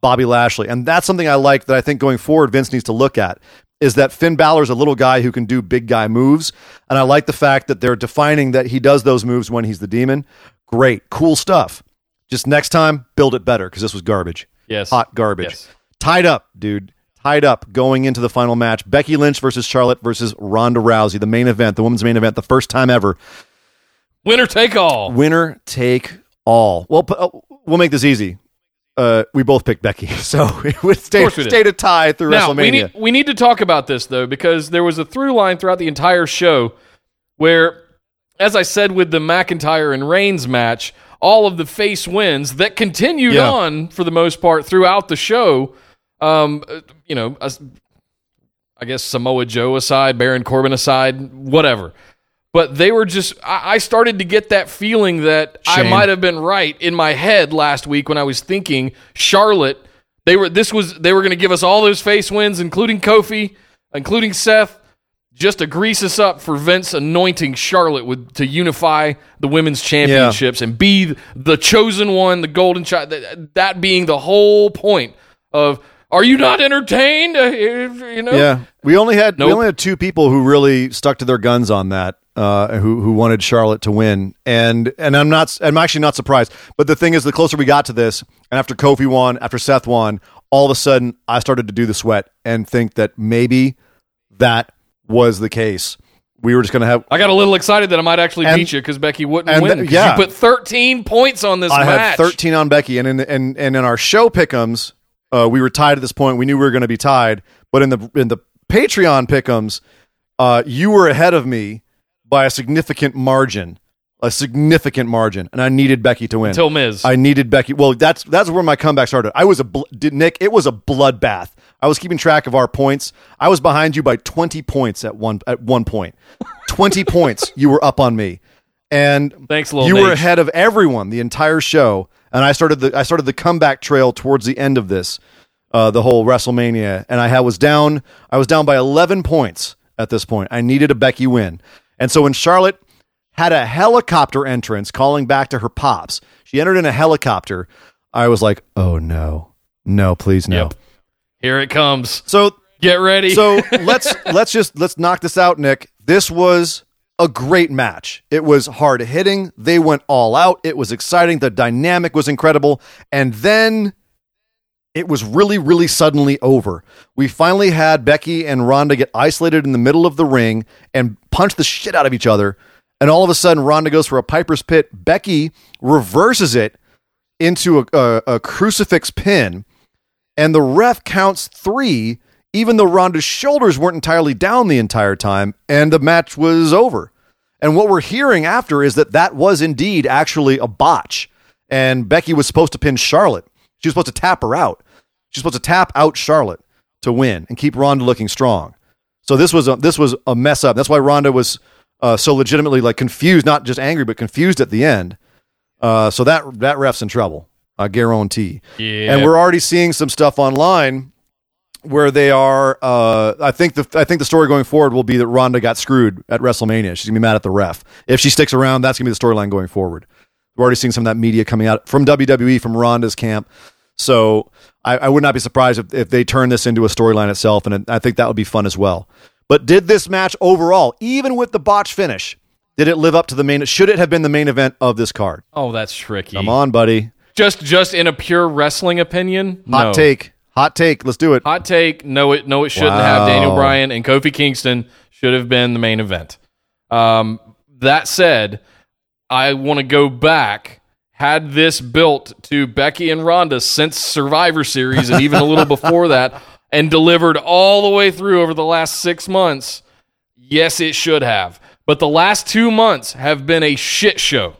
Bobby Lashley? And that's something I like that I think going forward Vince needs to look at is that Finn Balor's a little guy who can do big guy moves. And I like the fact that they're defining that he does those moves when he's the demon. Great, cool stuff. Just next time, build it better because this was garbage. Yes. Hot garbage. Yes. Tied up, dude. Tied up going into the final match. Becky Lynch versus Charlotte versus Ronda Rousey, the main event, the women's main event, the first time ever. Winner take all. Winner take all. Well, pu- uh, we'll make this easy. Uh, we both picked Becky, so it would stay, course we stayed a tie through Now WrestleMania. we need we need to talk about this though because there was a through line throughout the entire show where, as I said with the McIntyre and Reigns match, all of the face wins that continued Yeah. on for the most part throughout the show. Um, uh, you know, I guess Samoa Joe aside, Baron Corbin aside, whatever. But they were just, I started to get that feeling that I might have been right in my head last week when I was thinking Charlotte. They were, this was, they were going to give us all those face wins, including Kofi, including Seth, just to grease us up for Vince anointing Charlotte with to unify the women's championships and be the chosen one, the golden child. That, that being the whole point of, are you not entertained? Uh, You know, Yeah, we only had we only had two people who really stuck to their guns on that. Uh, who who wanted Charlotte to win, and and I'm not I'm actually not surprised. But the thing is, the closer we got to this, and after Kofi won, after Seth won, all of a sudden I started to do the sweat and think that maybe that was the case. We were just going to have. I got a little excited that I might actually And- beat you because Becky wouldn't win. th- yeah. you put 13 points on this I match. had 13 on Becky, and in and and in our show pickums, uh, we were tied at this point. We knew we were going to be tied, but in the in the Patreon pickums, uh, you were ahead of me by a significant margin, a significant margin, and I needed Becky to win. Until Miz. I needed Becky. Well, that's that's where my comeback started. I was a bl- did, Nick. It was a bloodbath. I was keeping track of our points. I was behind you by 20 points at one at one point. 20 points. You were up on me. And Thanks, Lil you were ahead of everyone the entire show. And I started the I started the comeback trail towards the end of this, uh, the whole WrestleMania. And I had, was down I was down by 11 points at this point. I needed a Becky win. And so when Charlotte had a helicopter entrance calling back to her pops, she entered in a helicopter. I was like, oh no, no, please no. Yep. Here it comes. So Get ready. so let's let's just let's knock this out, Nick. This was a great match. It was hard hitting. They went all out. It was exciting. The dynamic was incredible. And then it was really, really suddenly over. We finally had Becky and Ronda get isolated in the middle of the ring and punch the shit out of each other. And all of a sudden, Ronda goes for a Piper's Pit. Becky reverses it into a, a, a crucifix pin and the ref counts three, even though Ronda's shoulders weren't entirely down the entire time, and the match was over. And what we're hearing after is that that was indeed actually a botch, and Becky was supposed to pin Charlotte. She was supposed to tap her out. She was supposed to tap out Charlotte to win and keep Ronda looking strong. So this was a, this was a mess up. That's why Ronda was uh, so legitimately like confused, not just angry, but confused at the end. Uh, so that that ref's in trouble. I guarantee. Yeah. And we're already seeing some stuff online where they are. Uh, I think the I think the story going forward will be that Ronda got screwed at WrestleMania. She's gonna be mad at the ref. If she sticks around, that's gonna be the storyline going forward. We're already seeing some of that media coming out from WWE from Ronda's camp. So I, I would not be surprised if, if they turn this into a storyline itself, and I think that would be fun as well. But did this match overall, even with the botch finish, did it live up to the main? Should it have been the main event of this card? oh, that's tricky. Come on, buddy. Just just in a pure wrestling opinion. Hot no. take. Hot take. Let's do it. Hot take. No, it no, it shouldn't Wow. have. Daniel Bryan and Kofi Kingston should have been the main event. Um, that said, I want to go back. Had this built to Becky and Ronda since Survivor Series and even a little before that, and delivered all the way through over the last six months, yes, it should have. But the last two months have been a shit show.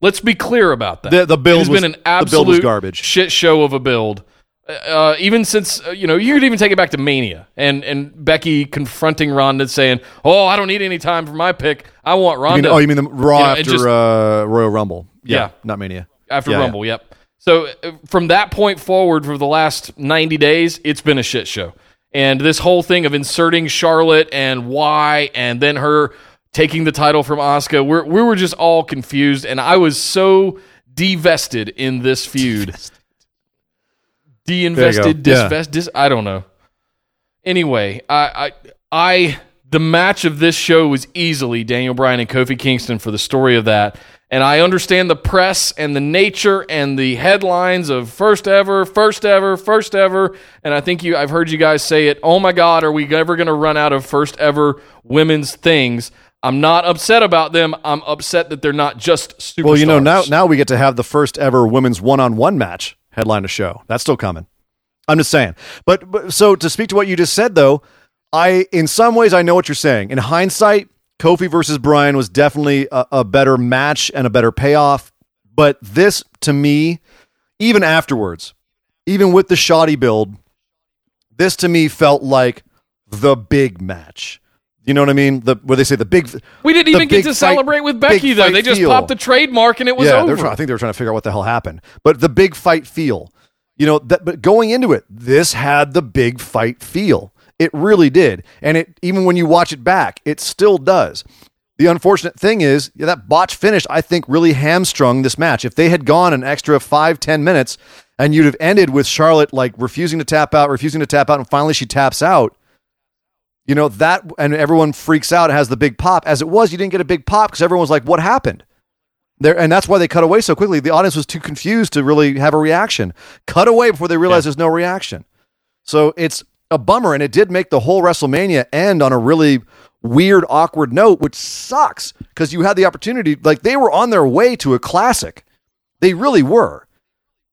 Let's be clear about that. The- the build has been an the build was absolute garbage. shit show of a build. Uh, even since uh, you know, you could even take it back to Mania and and Becky confronting Ronda saying, "Oh, I don't need any time for my pick. I want You mean- Ronda." oh, you mean the Raw You know, after just- uh, Royal Rumble? Yeah. not Mania. after Yeah, Rumble. Yep. So uh, from that point forward, for the last 90 days, it's been a shit show. And this whole thing of inserting Charlotte and why, and then her taking the title from Asuka, we're, we were just all confused. And I was so divested in this feud. De-invested, There. Yeah. dis, I don't know. Anyway, I, I, I, the match of this show was easily Daniel Bryan and Kofi Kingston for the story of that. And I understand the press and the nature and the headlines of first ever, first ever, first ever. And I think you, I've heard you guys say it. Oh my God, are we ever going to run out of first ever women's things? I'm not upset about them. I'm upset that they're not just superstars. Well, you know, now now we get to have the first ever women's one on one match headline a show. That's still coming. I'm just saying. But, but so to speak to what you just said, though, I in some ways I know what you're saying. In hindsight, Kofi versus Bryan was definitely a, a better match and a better payoff. But this, to me, even afterwards, even with the shoddy build, this to me felt like the big match. You know what I mean? The where they say the big. we didn't even get to fight- celebrate with Becky though. They just feel. popped the trademark and it was yeah, over. they're trying, I think they were trying to figure out what the hell happened. But the big fight feel, you know, that, but going into it, this had the big fight feel. It really did, and it even when you watch it back, it still does. The unfortunate thing is yeah, that botch finish. I think really hamstrung this match. If they had gone an extra five ten minutes, and you'd have ended with Charlotte like refusing to tap out, refusing to tap out, and finally she taps out. You know that, and everyone freaks out. Has the big pop. As it was, you didn't get a big pop because everyone was like, "What happened?" There, and that's why they cut away so quickly. The audience was too confused to really have a reaction. Cut away before they realize there's no reaction. So it's a bummer, and it did make the whole WrestleMania end on a really weird, awkward note, which sucks because you had the opportunity. Like they were on their way to a classic, they really were.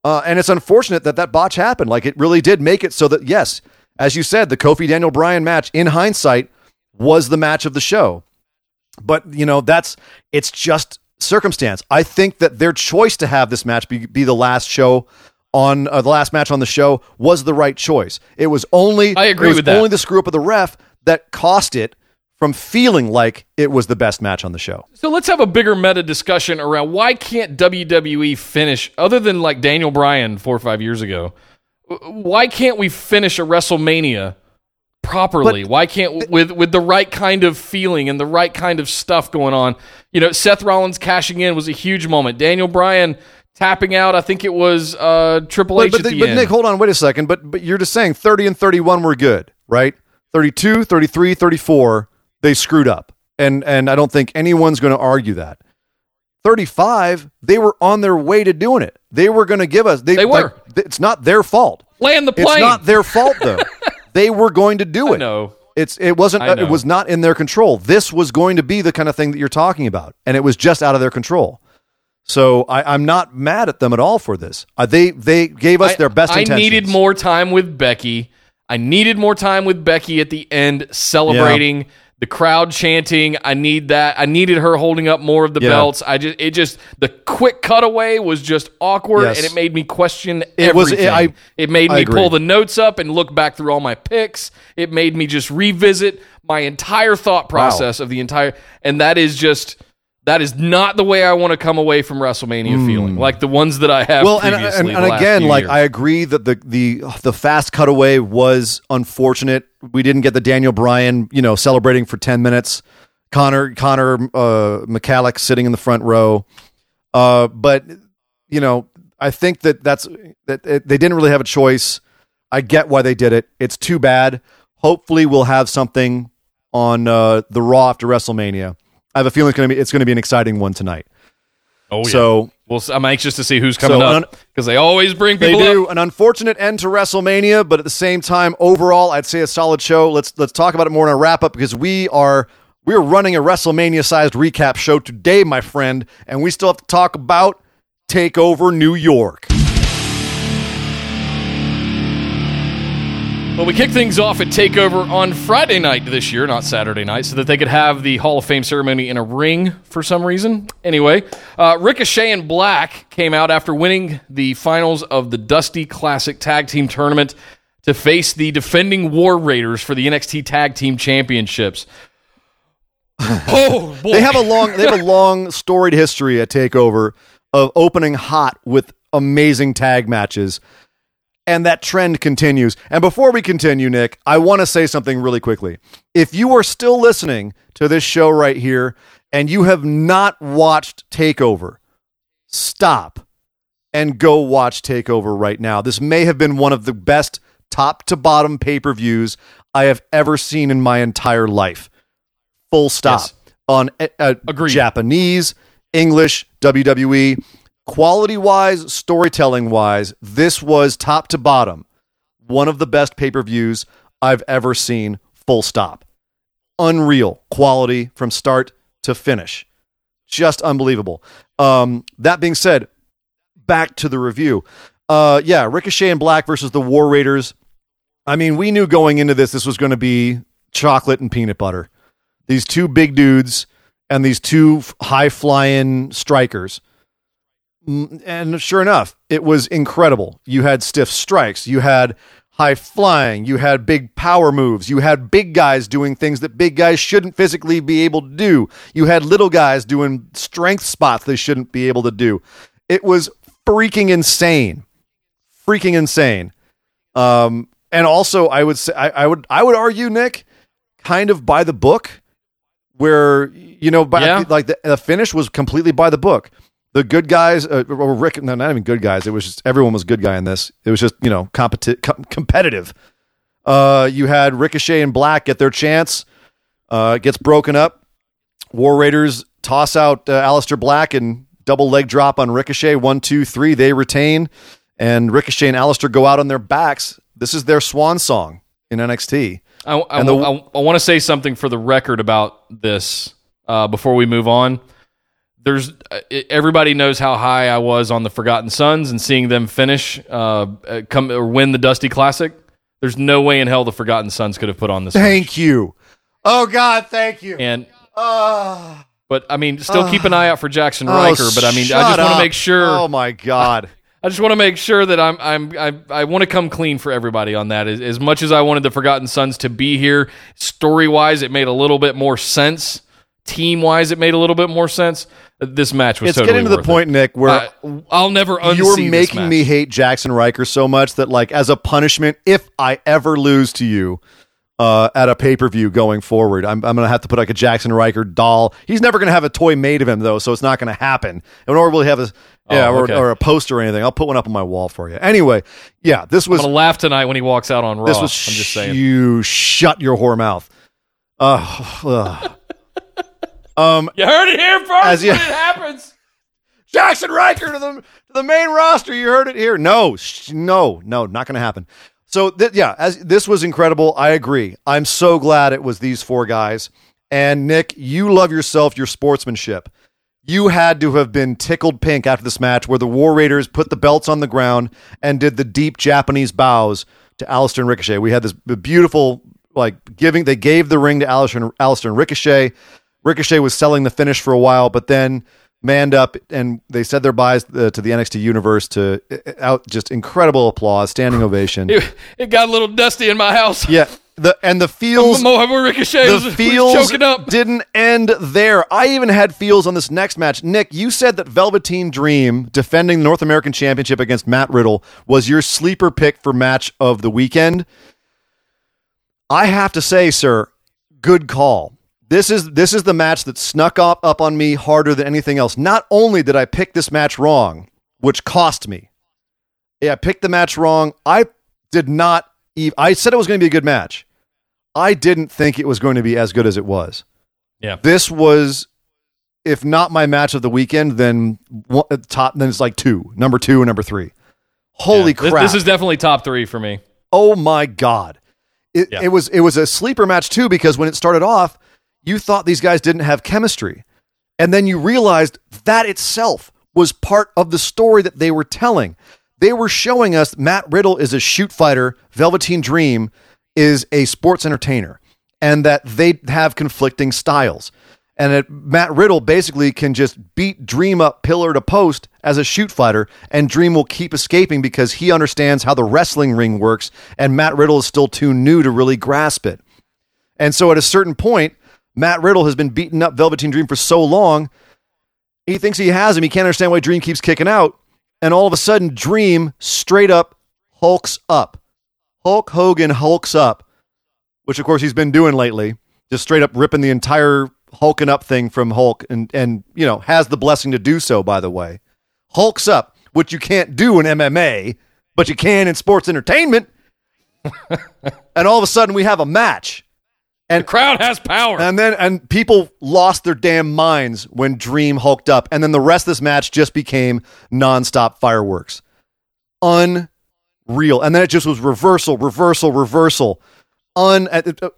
Uh, and it's unfortunate that that botch happened. Like it really did make it so that yes, as you said, the Kofi Daniel Bryan match in hindsight was the match of the show. But you know that's it's just circumstance. I think that their choice to have this match be, be the last show on uh, the last match on the show was the right choice. It was only I agree it was with that. Only the screw up of the ref that cost it from feeling like it was the best match on the show. So let's have a bigger meta discussion around why can't WWE finish other than like Daniel Bryan four or five years ago? Why can't we finish a WrestleMania properly? But- why can't with with the right kind of feeling and the right kind of stuff going on? You know, Seth Rollins cashing in was a huge moment. Daniel Bryan tapping out, I think it was uh, Triple But, H but, at the- but. Nick, hold on, wait a second. But but you're just saying 30 and 31 were good, right? 32, 33, 34, they screwed up. And and I don't think anyone's going to argue that. 35, they were on their way to doing it. They were going to give us they, They were. like, it's not their fault. Land the plane. It's not their fault though. they were going to do it. No. It's it wasn't I it was not in their control. This was going to be the kind of thing that you're talking about, and it was just out of their control. So I, I'm not mad at them at all for this. Uh, they they gave us I- their best I intentions. needed more time with Becky. I needed more time with Becky at the end, celebrating the crowd chanting. I need that. I needed her holding up more of the Yeah. belts. I just, it just, the quick cutaway was just awkward, Yes. and it made me question It was- everything. I- it made I me agree. pull the notes up and look back through all my picks. It made me just revisit my entire thought process of the entire, and that is just. That is not the way I want to come away from WrestleMania feeling, like the ones that I have well, and, and, and again, like years. I agree that the the the fast cutaway was unfortunate. We didn't get the Daniel Bryan, you know, celebrating for ten minutes. Connor Connor uh, Michalek sitting in the front row, uh, but you know, I think that that's that it, they didn't really have a choice. I get why they did it. It's too bad. Hopefully, we'll have something on uh, the Raw after WrestleMania. I have a feeling it's going to be it's going to be an exciting one tonight. Oh yeah. So well, I'm anxious to see who's coming So, up because they always bring They people do up. an unfortunate end to WrestleMania, but at the same time, overall, I'd say a solid show. Let's let's talk about it more in a wrap up because we are we're running a WrestleMania sized recap show today, my friend, and we still have to talk about Takeover New York. Well, we kick things off at Takeover on Friday night this year, not Saturday night, so that they could have the Hall of Fame ceremony in a ring for some reason. Anyway, uh, Ricochet and Black came out after winning the finals of the Dusty Classic Tag Team Tournament to face the defending War Raiders for the NXT Tag Team Championships. oh boy! They have a long they have a long storied history at Takeover of opening hot with amazing tag matches. And that trend continues. And before we continue, Nick, I want to say something really quickly. If you are still listening to this show right here and you have not watched Takeover, stop and go watch Takeover right now. This may have been one of the best top to bottom pay per views I have ever seen in my entire life. Full stop. Yes. On uh, uh, Agreed. Japanese, English, WWE, quality wise, storytelling wise, this was top to bottom one of the best pay per views I've ever seen. Full stop. Unreal quality from start to finish. Just unbelievable. Um, that being said, back to the review. Uh, yeah, Ricochet and Black versus the War Raiders. I mean, we knew going into this, this was going to be chocolate and peanut butter. These two big dudes and these two high flying strikers. And sure enough, it was incredible. You had stiff strikes, you had high flying, you had big power moves, you had big guys doing things that big guys shouldn't physically be able to do. You had little guys doing strength spots they shouldn't be able to do. It was freaking insane. Freaking insane. Um, and also I would say I, I would I would argue, Nick, kind of by the book, where you know, by Yeah. like the, the finish was completely by the book. The good guys, uh, or Rick, no, not even good guys. It was just everyone was good guy in this. It was just you know competi- com- competitive. Uh, you had Ricochet and Black get their chance. Uh, it gets broken up. War Raiders toss out uh, Aleister Black and double leg drop on Ricochet. One, two, three. They retain, and Ricochet and Aleister go out on their backs. This is their swan song in NXT. I, I, the- I, want to say something for the record about this uh, before we move on. There's uh, everybody knows how high I was on the Forgotten Sons and seeing them finish uh, uh, come or win the Dusty Classic. There's no way in hell the Forgotten Sons could have put on this. match. Thank you. Oh God, thank you. And Ah. but I mean, still keep an eye out for Jaxson Oh, Ryker. But I mean, I just want to make sure. Oh my God. I just want to make sure that I'm I'm I, I want to come clean for everybody on that. As, as much as I wanted the Forgotten Sons to be here, story wise, it made a little bit more sense. Team wise, it made a little bit more sense. This match was it's totally getting to the point, it. Nick, where I, I'll never unsee you're making me hate Jaxson Ryker so much that, like, as a punishment, if I ever lose to you uh, at a pay per view going forward, I'm, I'm going to have to put like a Jaxson Ryker doll. He's never going to have a toy made of him though, so it's not going to happen. And or he have a yeah, Oh, or, okay. or a poster or anything. I'll put one up on my wall for you. Anyway, yeah, this was. I'm gonna laugh tonight when he walks out on Raw. this was I'm just saying. you shut your whore mouth. Uh, ugh. Um, You heard it here first As you- it happens. Jaxson Ryker to the to the main roster. You heard it here. No, sh- no, no, not going to happen. So th- yeah, as this was incredible. I agree. I'm so glad it was these four guys. And Nick, you love yourself your sportsmanship. You had to have been tickled pink after this match where the War Raiders put the belts on the ground and did the deep Japanese bows to Aleister and Ricochet. We had this beautiful, like, giving, they gave the ring to Aleister and, Aleister and Ricochet. Ricochet was selling the finish for a while, but then manned up and they said their byes uh, to the NXT universe to uh, out just incredible applause, standing ovation. It, it got a little dusty in my house. Yeah, the and the feels Mohammed Ricochet the was, was feels choking up. didn't end there. I even had feels on this next match. Nick, you said that Velveteen Dream defending the North American Championship against Matt Riddle was your sleeper pick for match of the weekend. I have to say, sir, good call. This is this is the match that snuck up up on me harder than anything else. Not only did I pick this match wrong, which cost me. Yeah, I picked the match wrong. I did not even I said it was going to be a good match. I didn't think it was going to be as good as it was. Yeah. This was if not my match of the weekend, then one, uh, top then it's like two, number 2 and number 3. Holy Yeah, this- crap. This, is definitely top three for me. Oh my god. It, Yeah. it was it was a sleeper match too because when it started off, you thought these guys didn't have chemistry. And then you realized that itself was part of the story that they were telling. They were showing us Matt Riddle is a shoot fighter, Velveteen Dream is a sports entertainer, and that they have conflicting styles. And that Matt Riddle basically can just beat Dream up pillar to post as a shoot fighter, and Dream will keep escaping because he understands how the wrestling ring works, and Matt Riddle is still too new to really grasp it. And so at a certain point, Matt Riddle has been beating up Velveteen Dream for so long, he thinks he has him. He can't understand why Dream keeps kicking out. and all of a sudden, Dream straight up hulks up. Hulk Hogan hulks up, which of course he's been doing lately, just straight up ripping the entire hulking up thing from Hulk, and and you know has the blessing to do so. By the way, hulks up, which you can't do in MMA, but you can in sports entertainment. and all of a sudden, we have a match. The crowd has power. And then and people lost their damn minds when Dream hulked up, and then the rest of this match just became nonstop fireworks, unreal. And then it just was reversal, reversal, reversal. Un, uh, uh,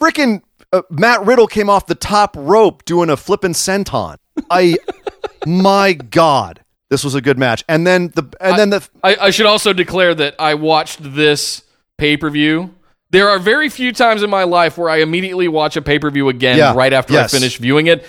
freaking uh, Matt Riddle came off the top rope doing a flippin' senton. I, my God, this was a good match. And then the and then the I, I should also declare that I watched this pay per view. There are very few times in my life where I immediately watch a pay per view again Yeah. right after Yes. I finish viewing it.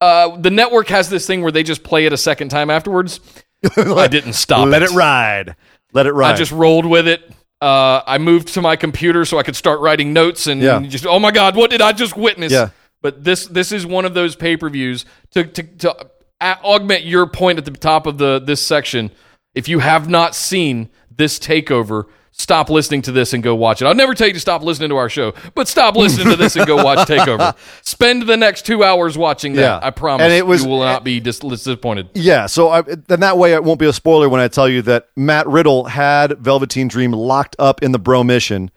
Uh, the network has this thing where they just play it a second time afterwards. I didn't stop. let it ride, let it ride. I just rolled with it. Uh, I moved to my computer so I could start writing notes and Yeah. just oh my god, what did I just witness? Yeah. But this this is one of those pay per views to to to augment your point at the top of the this section. If you have not seen this takeover, stop listening to this and go watch it. I'll never tell you to stop listening to our show, but stop listening to this and go watch Takeover. Spend the next two hours watching that. Yeah. I promise. And it was- you will not be dis- disappointed. Yeah, so I, then that way it won't be a spoiler when I tell you that Matt Riddle had Velveteen Dream locked up in the Bromission,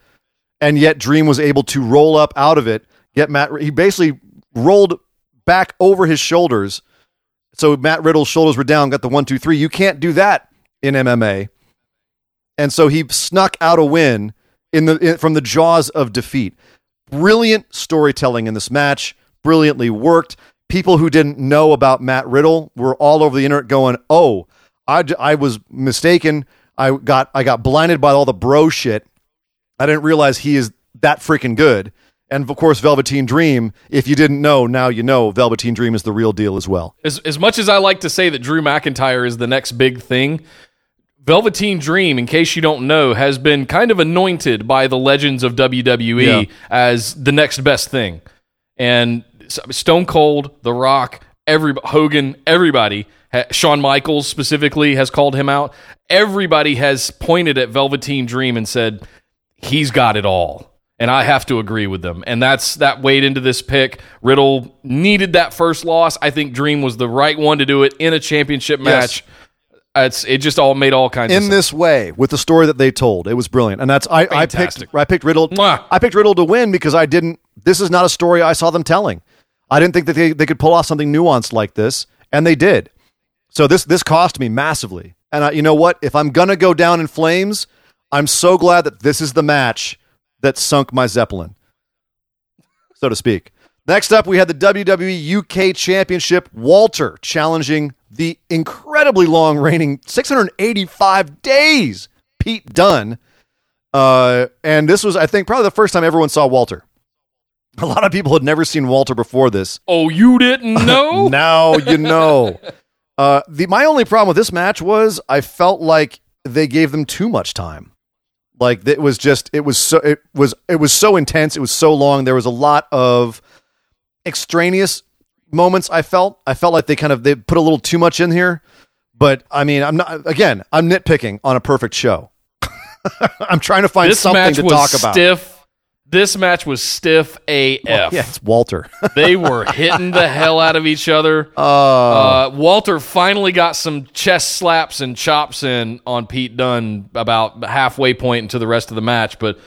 and yet Dream was able to roll up out of it. Get Matt, he basically rolled back over his shoulders, so Matt Riddle's shoulders were down. Got the one, two, three. You can't do that in MMA, and so he snuck out a win in the in, from the jaws of defeat. Brilliant storytelling in this match, brilliantly worked. People who didn't know about Matt Riddle were all over the internet going, "Oh, I, I was mistaken. I got I got blinded by all the bro shit. I didn't realize he is that freaking good." And of course, Velveteen Dream. If you didn't know, now you know. Velveteen Dream is the real deal as well. As, as much as I like to say that Drew McIntyre is the next big thing, Velveteen Dream, in case you don't know, has been kind of anointed by the legends of WWE Yeah. as the next best thing. And Stone Cold, The Rock, every Hogan, everybody, ha- Shawn Michaels specifically has called him out. Everybody has pointed at Velveteen Dream and said he's got it all. And I have to agree with them. And that's that weighed into this pick. Riddle needed that first loss. I think Dream was the right one to do it in a championship match. Uh, it's it just all made all kinds of in sense. this way with the story that they told. It was brilliant, and that's I, I picked Fantastic. I picked Riddle. Mwah. I picked Riddle to win because I didn't. This is not a story I saw them telling. I didn't think that they, they could pull off something nuanced like this, and they did. So this this cost me massively. And I, you know what? If I'm gonna go down in flames, I'm so glad that this is the match that sunk my zeppelin, so to speak. Next up, we had the WWE UK Championship. Walter challenging the incredibly long reigning 685 days Pete Dunne. Uh, and this was, I think, probably the first time everyone saw Walter. A lot of people had never seen Walter before this. oh, you didn't know? Now you know. Uh, the my only problem with this match was I felt like they gave them too much time. Like it was just it was so it was it was so intense. It was so long. There was a lot of extraneous moments. I felt I felt like they kind of they put a little too much in here. But I mean, I'm not again. I'm nitpicking on a perfect show. I'm trying to find this something to talk about. stiff. This match was stiff AF. Yeah, it's Walter. they were hitting the hell out of each other. Uh, Walter finally got some chest slaps and chops in on Pete Dunne about halfway point into the rest of the match, but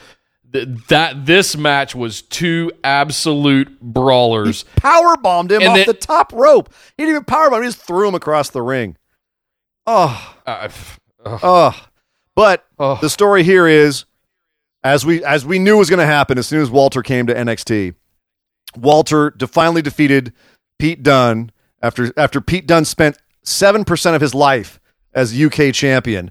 th- that this match was two absolute brawlers. power bombed him And off then- the top rope. He didn't even power bomb. He just threw him across the ring. Oh, Uh, oh. But Oh. the story here is, as we as we knew was going to happen, as soon as Walter came to NXT, Walter de- finally defeated Pete Dunne after after Pete Dunne spent seven percent of his life as UK champion.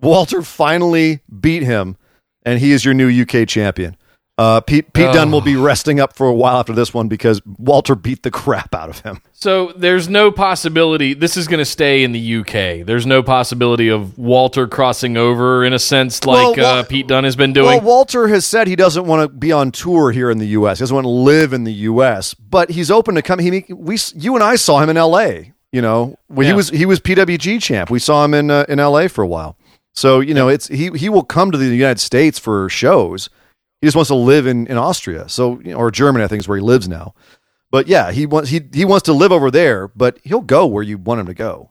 Walter finally beat him, and he is your new UK champion. Uh, Pete Pete Dunne will be resting up for a while after this one because Walter beat the crap out of him. so there's no possibility this is going to stay in the UK. There's no possibility of Walter crossing over in a sense like Well, uh, Pete Dunne has been Well, doing. Walter has said he doesn't want to be on tour here in the U.S. He doesn't want to live in the U.S. But he's open to come. He we you and I saw him in L.A. You know, well, he was he was PWG champ. We saw him in uh, in LA for a while. So you know, it's he he will come to the United States for shows. He just wants to live in, in Austria, so you know, or Germany, I think is where he lives now. But yeah, he wants he he wants to live over there, but he'll go where you want him to go.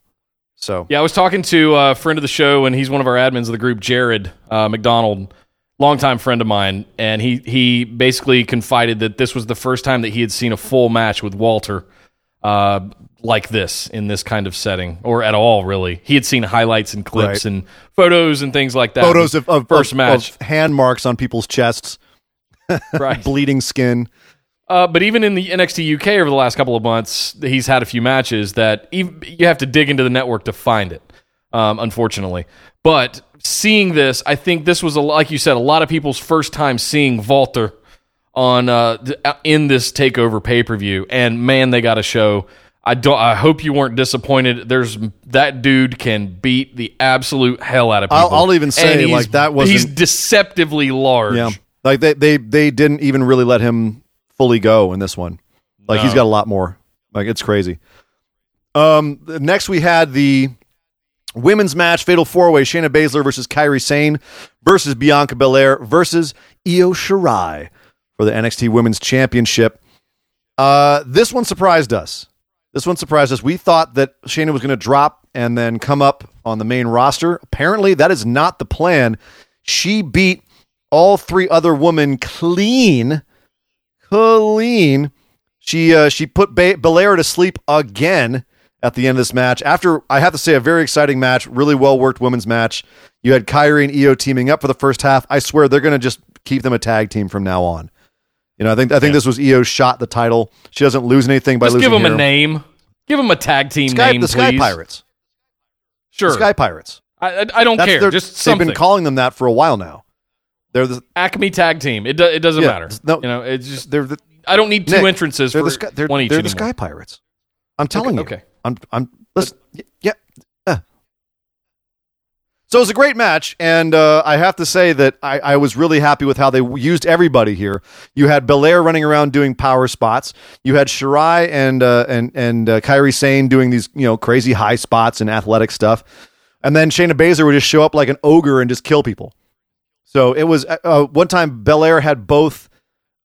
So Yeah, I was talking to a friend of the show, and he's one of our admins of the group, Jared uh, McDonald, longtime friend of mine, and he he basically confided that this was the first time that he had seen a full match with Walter uh, like this in this kind of setting, or at all, really. He had seen highlights and clips Right. and photos and things like that. photos of, of first of- match, of hand marks on people's chests, right? bleeding skin. Uh, but even in the NXT UK over the last couple of months, he's had a few matches that ev you have to dig into the network to find it. Um, unfortunately, but seeing this, I think this was a like you said, a lot of people's first time seeing Walter on uh, in this takeover pay per view, and man, they got a show. I don't. I hope you weren't disappointed. There's that dude can beat the absolute hell out of people. I'll- I'll even say, like, that wasn't- He's deceptively large. Yeah, like they they they didn't even really let him fully go in this one. Like he's got a lot more. Like it's crazy. Um, next we had the women's match, fatal four way: Shayna Baszler versus Kairi Sane versus Bianca Belair versus Io Shirai for the NXT Women's Championship. Uh, this one surprised us. This one surprised us. We thought that Shayna was going to drop and then come up on the main roster. Apparently, that is not the plan. She beat all three other women clean, clean. She uh, she put ba- Belair to sleep again at the end of this match. After I have to say, a very exciting match, really well worked women's match. You had Kairi and Io teaming up for the first half. I swear they're going to just keep them a tag team from now on. You know, I think I think this was Io's shot the title. She doesn't lose anything by Just losing. give him a name. Give him a tag team Sky, name, the Sky please. Pirates. Sure. The Sky Pirates. I, I, I don't That's care. their- Just they've been calling them that for a while now. They're the Acme tag team. It do, it doesn't Yeah, matter. no- you know, it's just they're the I don't need two Nick, entrances they're for the Sky, they're, one each they're the. Sky Pirates. I'm telling you. okay. I'm I'm listen. Yeah. So it was a great match, and uh, I have to say that I, I was really happy with how they used everybody here. You had Belair running around doing power spots. You had Shirai and uh, and and uh, Kairi Sane doing these you know crazy high spots and athletic stuff, and then Shayna Baszler would just show up like an ogre and just kill people. So it was uh, uh, one time Belair had both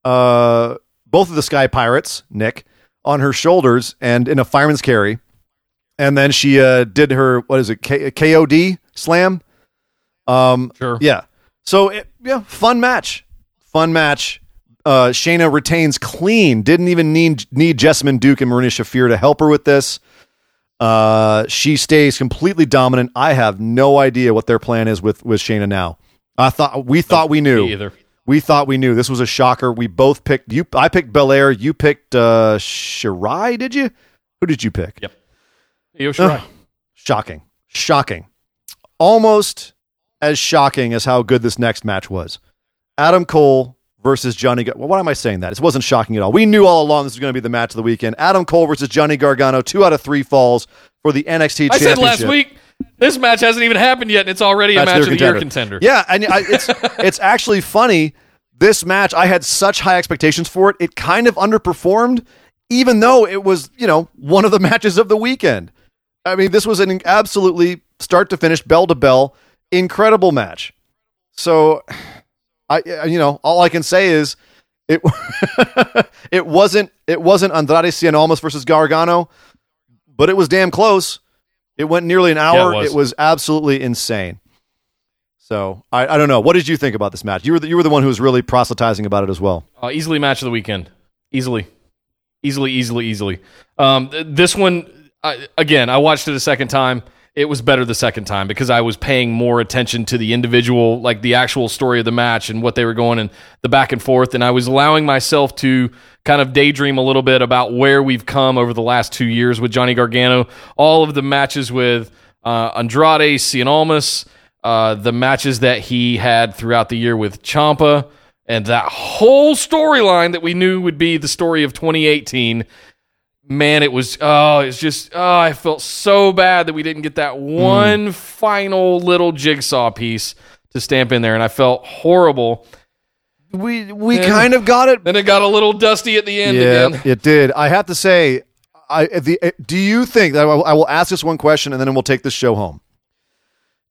uh, both of the Sky Pirates, Nick, on her shoulders and in a fireman's carry, and then she uh, did her what is it K- KOD slam. Um, Sure. yeah. So it, yeah, fun match, fun match. Uh, Shayna retains clean. Didn't even need need Jessamyn Duke and Marina Shafir to help her with this. Uh, she stays completely dominant. I have no idea what their plan is with with Shayna now. I thought we thought we knew. Me either. We thought we knew. This was a shocker. We both picked you. I picked Belair. You picked uh, Shirai. Did you? Who did you pick? Yep. Io Shirai. Ugh. Shocking. Shocking. Almost as shocking as how good this next match was. Adam Cole versus Johnny. Gar- well, why am I saying that? It wasn't shocking at all. We knew all along this was going to be the match of the weekend. Adam Cole versus Johnny Gargano. Two out of three falls for the NXT I Championship. said last week this match hasn't even happened yet, and it's already a match of the year contender. Yeah, and I, it's it's actually funny. This match, I had such high expectations for it. It kind of underperformed, even though it was you know one of the matches of the weekend. I mean, this was an absolutely start to finish, bell to bell, incredible match. So, I you know all I can say is it it wasn't it wasn't Andrade Cien Almas versus Gargano, but it was damn close. It went nearly an hour. was. it was absolutely insane. So I, I don't know. What did you think about this match? You were the, you were the one who was really proselytizing about it as well. Uh, easily match of the weekend. Easily. Easily, easily, easily. Um, th- this one, I, again, I watched it a second time. It was better the second time because I was paying more attention to the individual, like the actual story of the match and what they were going and the back and forth. And I was allowing myself to kind of daydream a little bit about where we've come over the last two years with Johnny Gargano. All of the matches with uh, Andrade, Cien Almas, uh, the matches that he had throughout the year with Ciampa, and that whole storyline that we knew would be the story of 2018. Man, it was oh, it's just oh, I felt so bad that we didn't get that one final little jigsaw piece to stamp in there, and I felt horrible. We we Yeah. kind of got it. Then it got a little dusty at the end Yeah, again. it did. I have to say, I the uh, do you think that I will ask this one question and then we'll take the show home.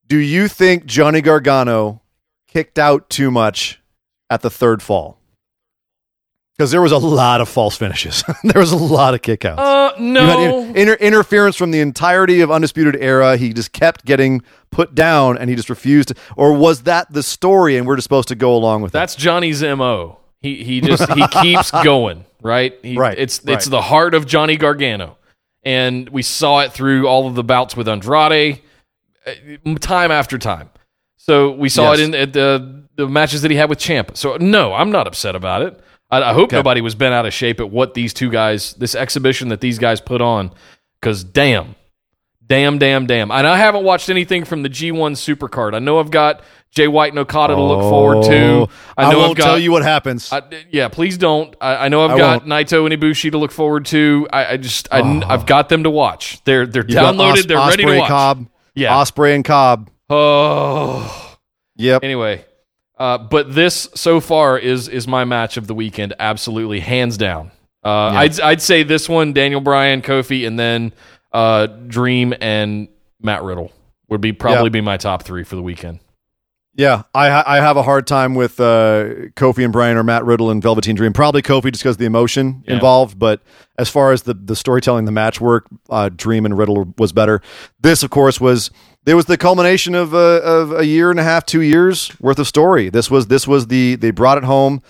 Do you think Johnny Gargano kicked out too much at the third fall? Because there was a lot of false finishes. there was a lot of kickouts. Uh, no. in- inter- interference from the entirety of Undisputed Era. He just kept getting put down, and he just refused. To, or was that the story, and we're just supposed to go along with that. That's Johnny's mo. He he just he keeps going right. He, Right, It's it's right. the heart of Johnny Gargano, and we saw it through all of the bouts with Andrade, uh, time after time. So we saw Yes. it in at the the matches that he had with Champ. So no, I'm not upset about it. I, I hope Okay. nobody was bent out of shape at what these two guys, this exhibition that these guys put on, because damn, damn, damn, damn. And I haven't watched anything from the G1 Supercard. I know I've got Jay White and Okada to look forward to. Oh, I, know won't I've got, tell you what happens. I, yeah, please don't. I, I know I've I got won't. Naito and Ibushi to look forward to. I, I just I, Oh. have got them to watch. They're they're You downloaded. Os- they're ready to watch. Cobb, Yeah. Ospreay and Cobb. Oh. Yep. Anyway, uh, but this so far is is my match of the weekend. Absolutely, hands down. Uh, Yeah. I'd I'd say this one, Daniel Bryan, Kofi, and then uh, Dream and Matt Riddle would be probably Yeah. be my top three for the weekend. Yeah, I I have a hard time with uh, Kofi and Bryan or Matt Riddle and Velveteen Dream. Probably Kofi just because of the emotion Yeah. involved. But as far as the the storytelling, the match work, uh, Dream and Riddle was better. This, of course, was there was the culmination of uh, of a year and a half, two years worth of story. This was this was the they brought it home.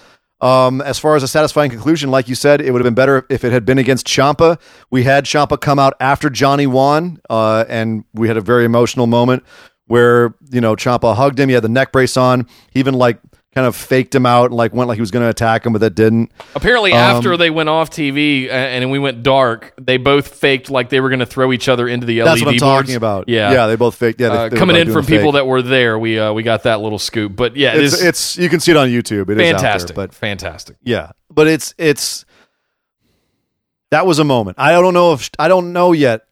Um, as far as a satisfying conclusion, like you said, it would have been better if it had been against Ciampa. We had Ciampa come out after Johnny won, uh, and we had a very emotional moment where you know Ciampa hugged him. He had the neck brace on. He even like kind of faked him out and like went like he was going to attack him, but that didn't. Apparently, Um, after they went off TV and we went dark, they both faked like they were going to throw each other into the LED That's what I'm boards. talking about. Yeah, yeah, they both faked. Yeah, they, uh, they coming in from people that were there, we uh, we got that little scoop. But yeah, it it's is it's you can see it on YouTube. It is out there, fantastic. but fantastic. Yeah, but it's it's that was a moment. I don't know if I don't know yet.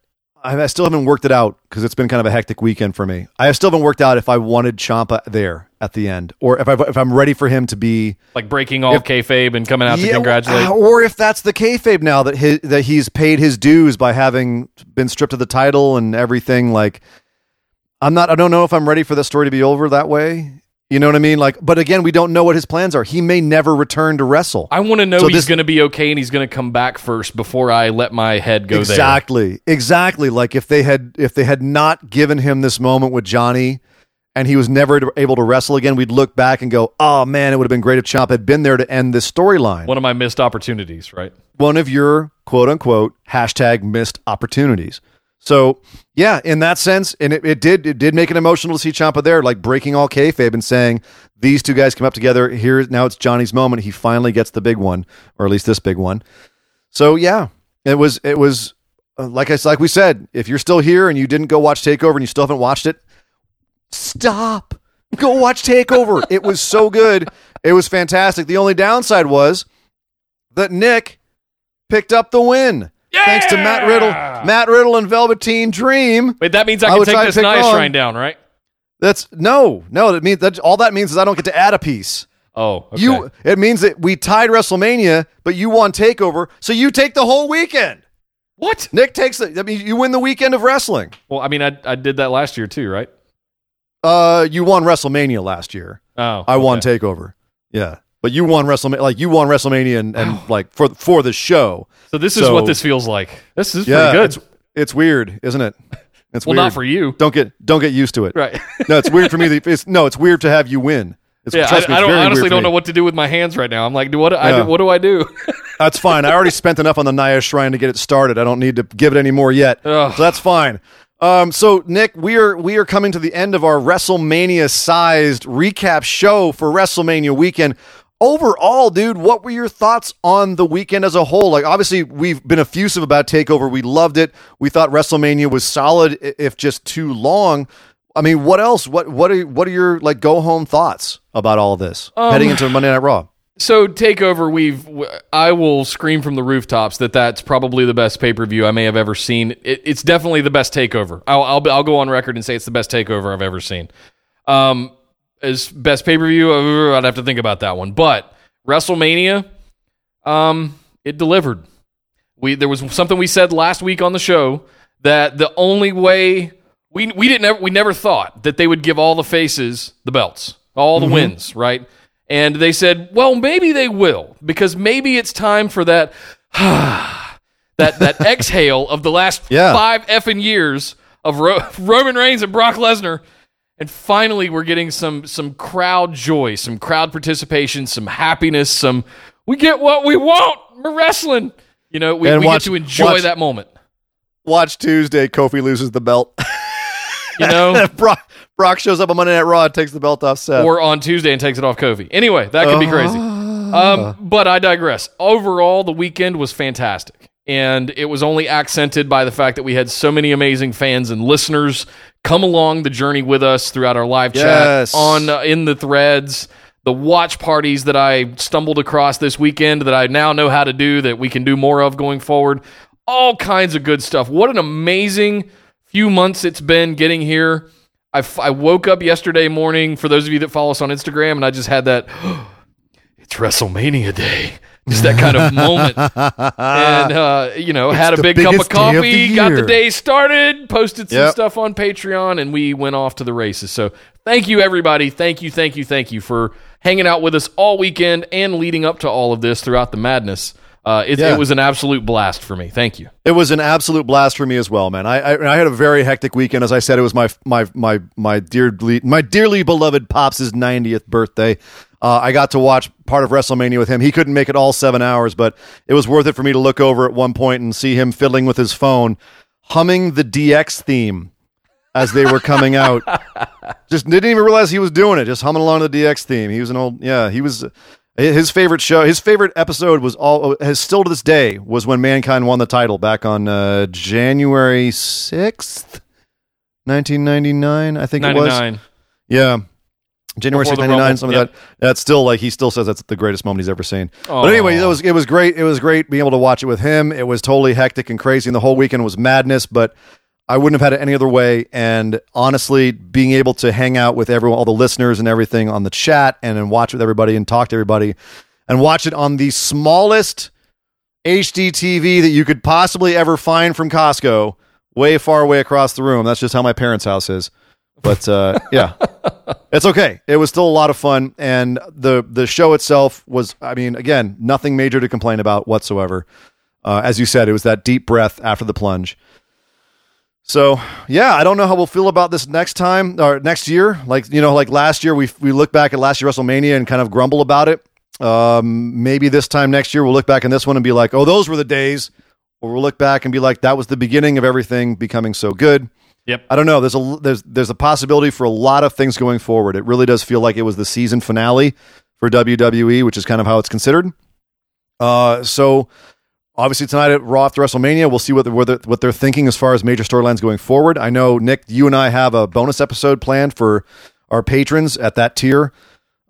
I, still haven't worked it out because it's been kind of a hectic weekend for me. I still haven't worked out if I wanted Ciampa there at the end, or if I if I'm ready for him to be Like breaking all If- kayfabe and coming out to Yeah, congratulate. Uh, or if that's the kayfabe now that his, that he's paid his dues by having been stripped of the title and everything. Like, I'm not. I don't know if I'm ready for the story to be over that way. You know what I mean? Like, but again, we don't know what his plans are. He may never return to wrestle. I want to know So he's this- going to be okay and he's going to come back first before I let my head go there. exactly exactly like if they had if they had not given him this moment with johnny and he was never able to wrestle again we'd look back and go oh man it would have been great if chomp had been there to end this storyline One of my missed opportunities, right? one of your quote unquote hashtag missed opportunities so yeah in that sense and it, it did it did make it emotional to see Ciampa there like breaking all kayfabe and saying these two guys come up together. Here now it's johnny's moment. He finally gets the big one or at least this big one. So yeah it was it was uh, like I like we said if you're still here and you didn't go watch takeover and you still haven't watched it stop. Go watch takeover. It was so good. It was fantastic. The only downside was that nick picked up the win thanks to matt riddle matt riddle and velveteen dream Wait, that means I I can take this Nia shrine down, right? that's no no that means that all that means is i don't get to add a piece Oh, okay. you it means that we tied wrestlemania but you won takeover so you take the whole weekend what? nick takes the i mean you win the weekend of wrestling Well, I mean, I I did that last year too, right? uh you won wrestlemania last year Oh, I won. Takeover. Yeah, but you won WrestleMania. Like you won WrestleMania and, and like for for the show. So this is what this feels like. This is Yeah, pretty good. It's, it's weird, isn't it? It's Well, weird. not for you, Don't get don't get used to it. right? No, it's weird for me. that- It's no, it's weird to have you win. It's, yeah, I, me, I don't honestly don't know what to do with my hands right now. I'm like, do what I Yeah. what do I do? That's fine. I already spent enough on the Nia Shrine to get it started. I don't need to give it any more yet. Ugh. So that's fine. Um, so Nick, we are we are coming to the end of our WrestleMania sized recap show for WrestleMania weekend. Overall, dude, what were your thoughts on the weekend as a whole? Like, obviously, we've been effusive about Takeover. We loved it. We thought WrestleMania was solid, if just too long. I mean, what else? What what are what are your like go home thoughts about all this Um, heading into Monday Night Raw? So takeover, we've I will scream from the rooftops that that's probably the best pay per view I may have ever seen. It, it's definitely the best takeover. I'll, I'll I'll go on record and say it's the best takeover I've ever seen. Um, as best pay per view, I'd have to think about that one. But WrestleMania, um, it delivered. We there was something we said last week on the show that the only way we we didn't ever, we never thought that they would give all the faces the belts, all the wins, right? And they said, well, maybe they will because maybe it's time for that that that exhale of the last Yeah. five effing years of Ro- Roman Reigns and Brock Lesnar. And finally, we're getting some some crowd joy, some crowd participation, some happiness, some we get what we want. We're wrestling. You know, we, we watch- get to enjoy watch- that moment. Watch Tuesday. Kofi loses the belt. You know, Brock, Brock shows up on Monday Night Raw and takes the belt off Seth. or on Tuesday and takes it off Kofi. Anyway, that could be crazy. Um, but I digress. Overall, the weekend was fantastic. And it was only accented by the fact that we had so many amazing fans and listeners come along the journey with us throughout our live Yes. chat on uh, in the threads, the watch parties that I stumbled across this weekend that I now know how to do that we can do more of going forward. All kinds of good stuff. What an amazing few months it's been getting here. I, f- I woke up yesterday morning for those of you that follow us on Instagram, and I just had that. it's WrestleMania day. Just that kind of moment, and uh, you know, had a big cup of day of coffee, the got the day started, posted some Yep. stuff on Patreon, and we went off to the races. So, thank you, everybody. Thank you, thank you, thank you for hanging out with us all weekend and leading up to all of this throughout the madness. Uh, it, Yeah. it was an absolute blast for me. Thank you. It was an absolute blast for me as well, man. I, I I had a very hectic weekend. As I said, it was my my my my dearly my dearly beloved pops' 90th birthday. Uh, I got to watch part of WrestleMania with him. He couldn't make it all seven hours, but it was worth it for me to look over at one point and see him fiddling with his phone, humming the DX theme as they were coming out. just didn't even realize he was doing it. Just humming along to the DX theme. He was an old yeah. He was his favorite show. His favorite episode was all has still to this day was when Mankind won the title back on uh, January sixth, nineteen ninety nine. I think it was. Yeah. January Before sixth, the ninety nine, Rumble, something yep. like that. That's still like he still says that's the greatest moment he's ever seen. Aw. But anyway, it was it was great. It was great being able to watch it with him. It was totally hectic and crazy, and the whole weekend was madness. But I wouldn't have had it any other way. And honestly, being able to hang out with everyone, all the listeners and everything on the chat, and then watch with everybody and talk to everybody, and watch it on the smallest HD TV that you could possibly ever find from Costco, way far away across the room. That's just how my parents' house is. But uh, yeah, it's okay. It was still a lot of fun, and the the show itself was. I mean, again, nothing major to complain about whatsoever. Uh, as you said, it was that deep breath after the plunge. So yeah, I don't know how we'll feel about this next time or next year. Like you know, like last year, we we look back at last year WrestleMania and kind of grumble about it. Um, maybe this time next year we'll look back on this one and be like, oh, those were the days. Or we'll look back and be like, that was the beginning of everything becoming so good. Yep. I don't know. There's a there's there's a possibility for a lot of things going forward. It really does feel like it was the season finale for WWE, which is kind of how it's considered. Uh, so obviously tonight at Raw after WrestleMania, we'll see what they're, what they're, what they're thinking as far as major storylines going forward. I know Nick, you and I have a bonus episode planned for our patrons at that tier.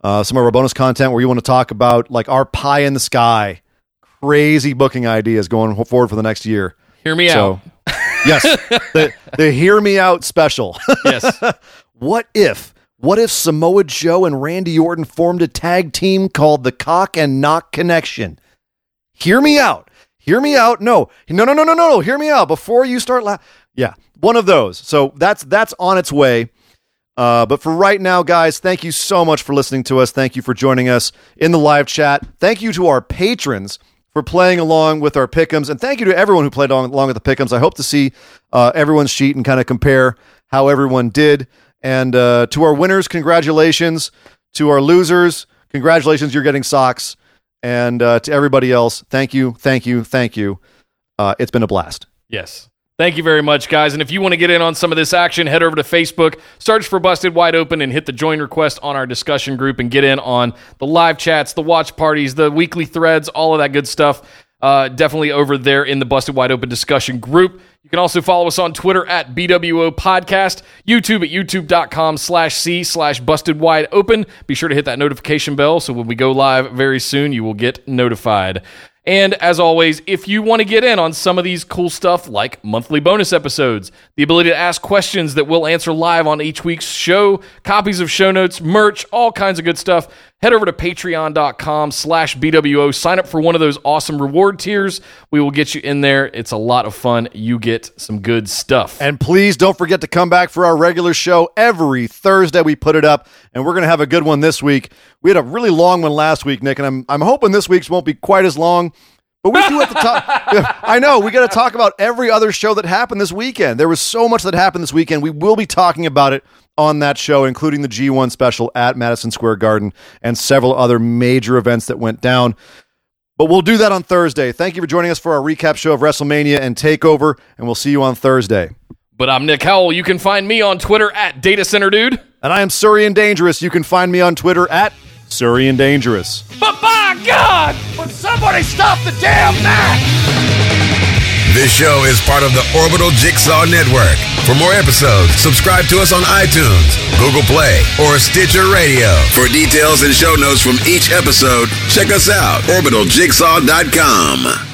Uh, some of our bonus content where you want to talk about like our pie in the sky, crazy booking ideas going forward for the next year. Hear me So, out. Yes, the, the hear me out special. Yes. what if? What if Samoa Joe and Randy Orton formed a tag team called the Cock and Knock Connection? Hear me out. Hear me out. No, no, no, no, no, no, no. Hear me out before you start. La- yeah, one of those. So that's that's on its way. Uh, but for right now, guys, thank you so much for listening to us. Thank you for joining us in the live chat. Thank you to our patrons for playing along with our pickums, and thank you to everyone who played along, with the pickums. I hope to see uh, everyone's sheet and kind of compare how everyone did. And uh, to our winners, congratulations. To our losers, congratulations. You're getting socks. And uh, to everybody else, thank you, thank you, thank you. Uh, it's been a blast. Yes. Thank you very much, guys. And if you want to get in on some of this action, head over to Facebook, search for Busted Wide Open, and hit the join request on our discussion group and get in on the live chats, the watch parties, the weekly threads, all of that good stuff. Uh, definitely over there in the Busted Wide Open discussion group. You can also follow us on Twitter at BWO Podcast, YouTube at youtube.com slash C slash busted wide open. Be sure to hit that notification bell so when we go live very soon, you will get notified. And as always, if you want to get in on some of these cool stuff like monthly bonus episodes, the ability to ask questions that we'll answer live on each week's show, copies of show notes, merch, all kinds of good stuff, head over to patreon.com slash BWO. Sign up for one of those awesome reward tiers. We will get you in there. It's a lot of fun. You get some good stuff. And please don't forget to come back for our regular show every Thursday. We put it up, and we're going to have a good one this week. We had a really long one last week, Nick, and I'm, I'm hoping this week's won't be quite as long. But we do have to talk. I know we got to talk about every other show that happened this weekend. There was so much that happened this weekend. We will be talking about it on that show, including the G1 special at Madison Square Garden and several other major events that went down. But we'll do that on Thursday. Thank you for joining us for our recap show of WrestleMania and Takeover, and we'll see you on Thursday. But I'm Nick Howell. You can find me on Twitter at Data Center Dude. And I am Surrey and Dangerous. You can find me on Twitter at Surrey and Dangerous. But by God, would somebody stop the damn match? This show is part of the Orbital Jigsaw Network. For more episodes, subscribe to us on iTunes, Google Play, or Stitcher Radio. For details and show notes from each episode, check us out, orbitaljigsaw.com.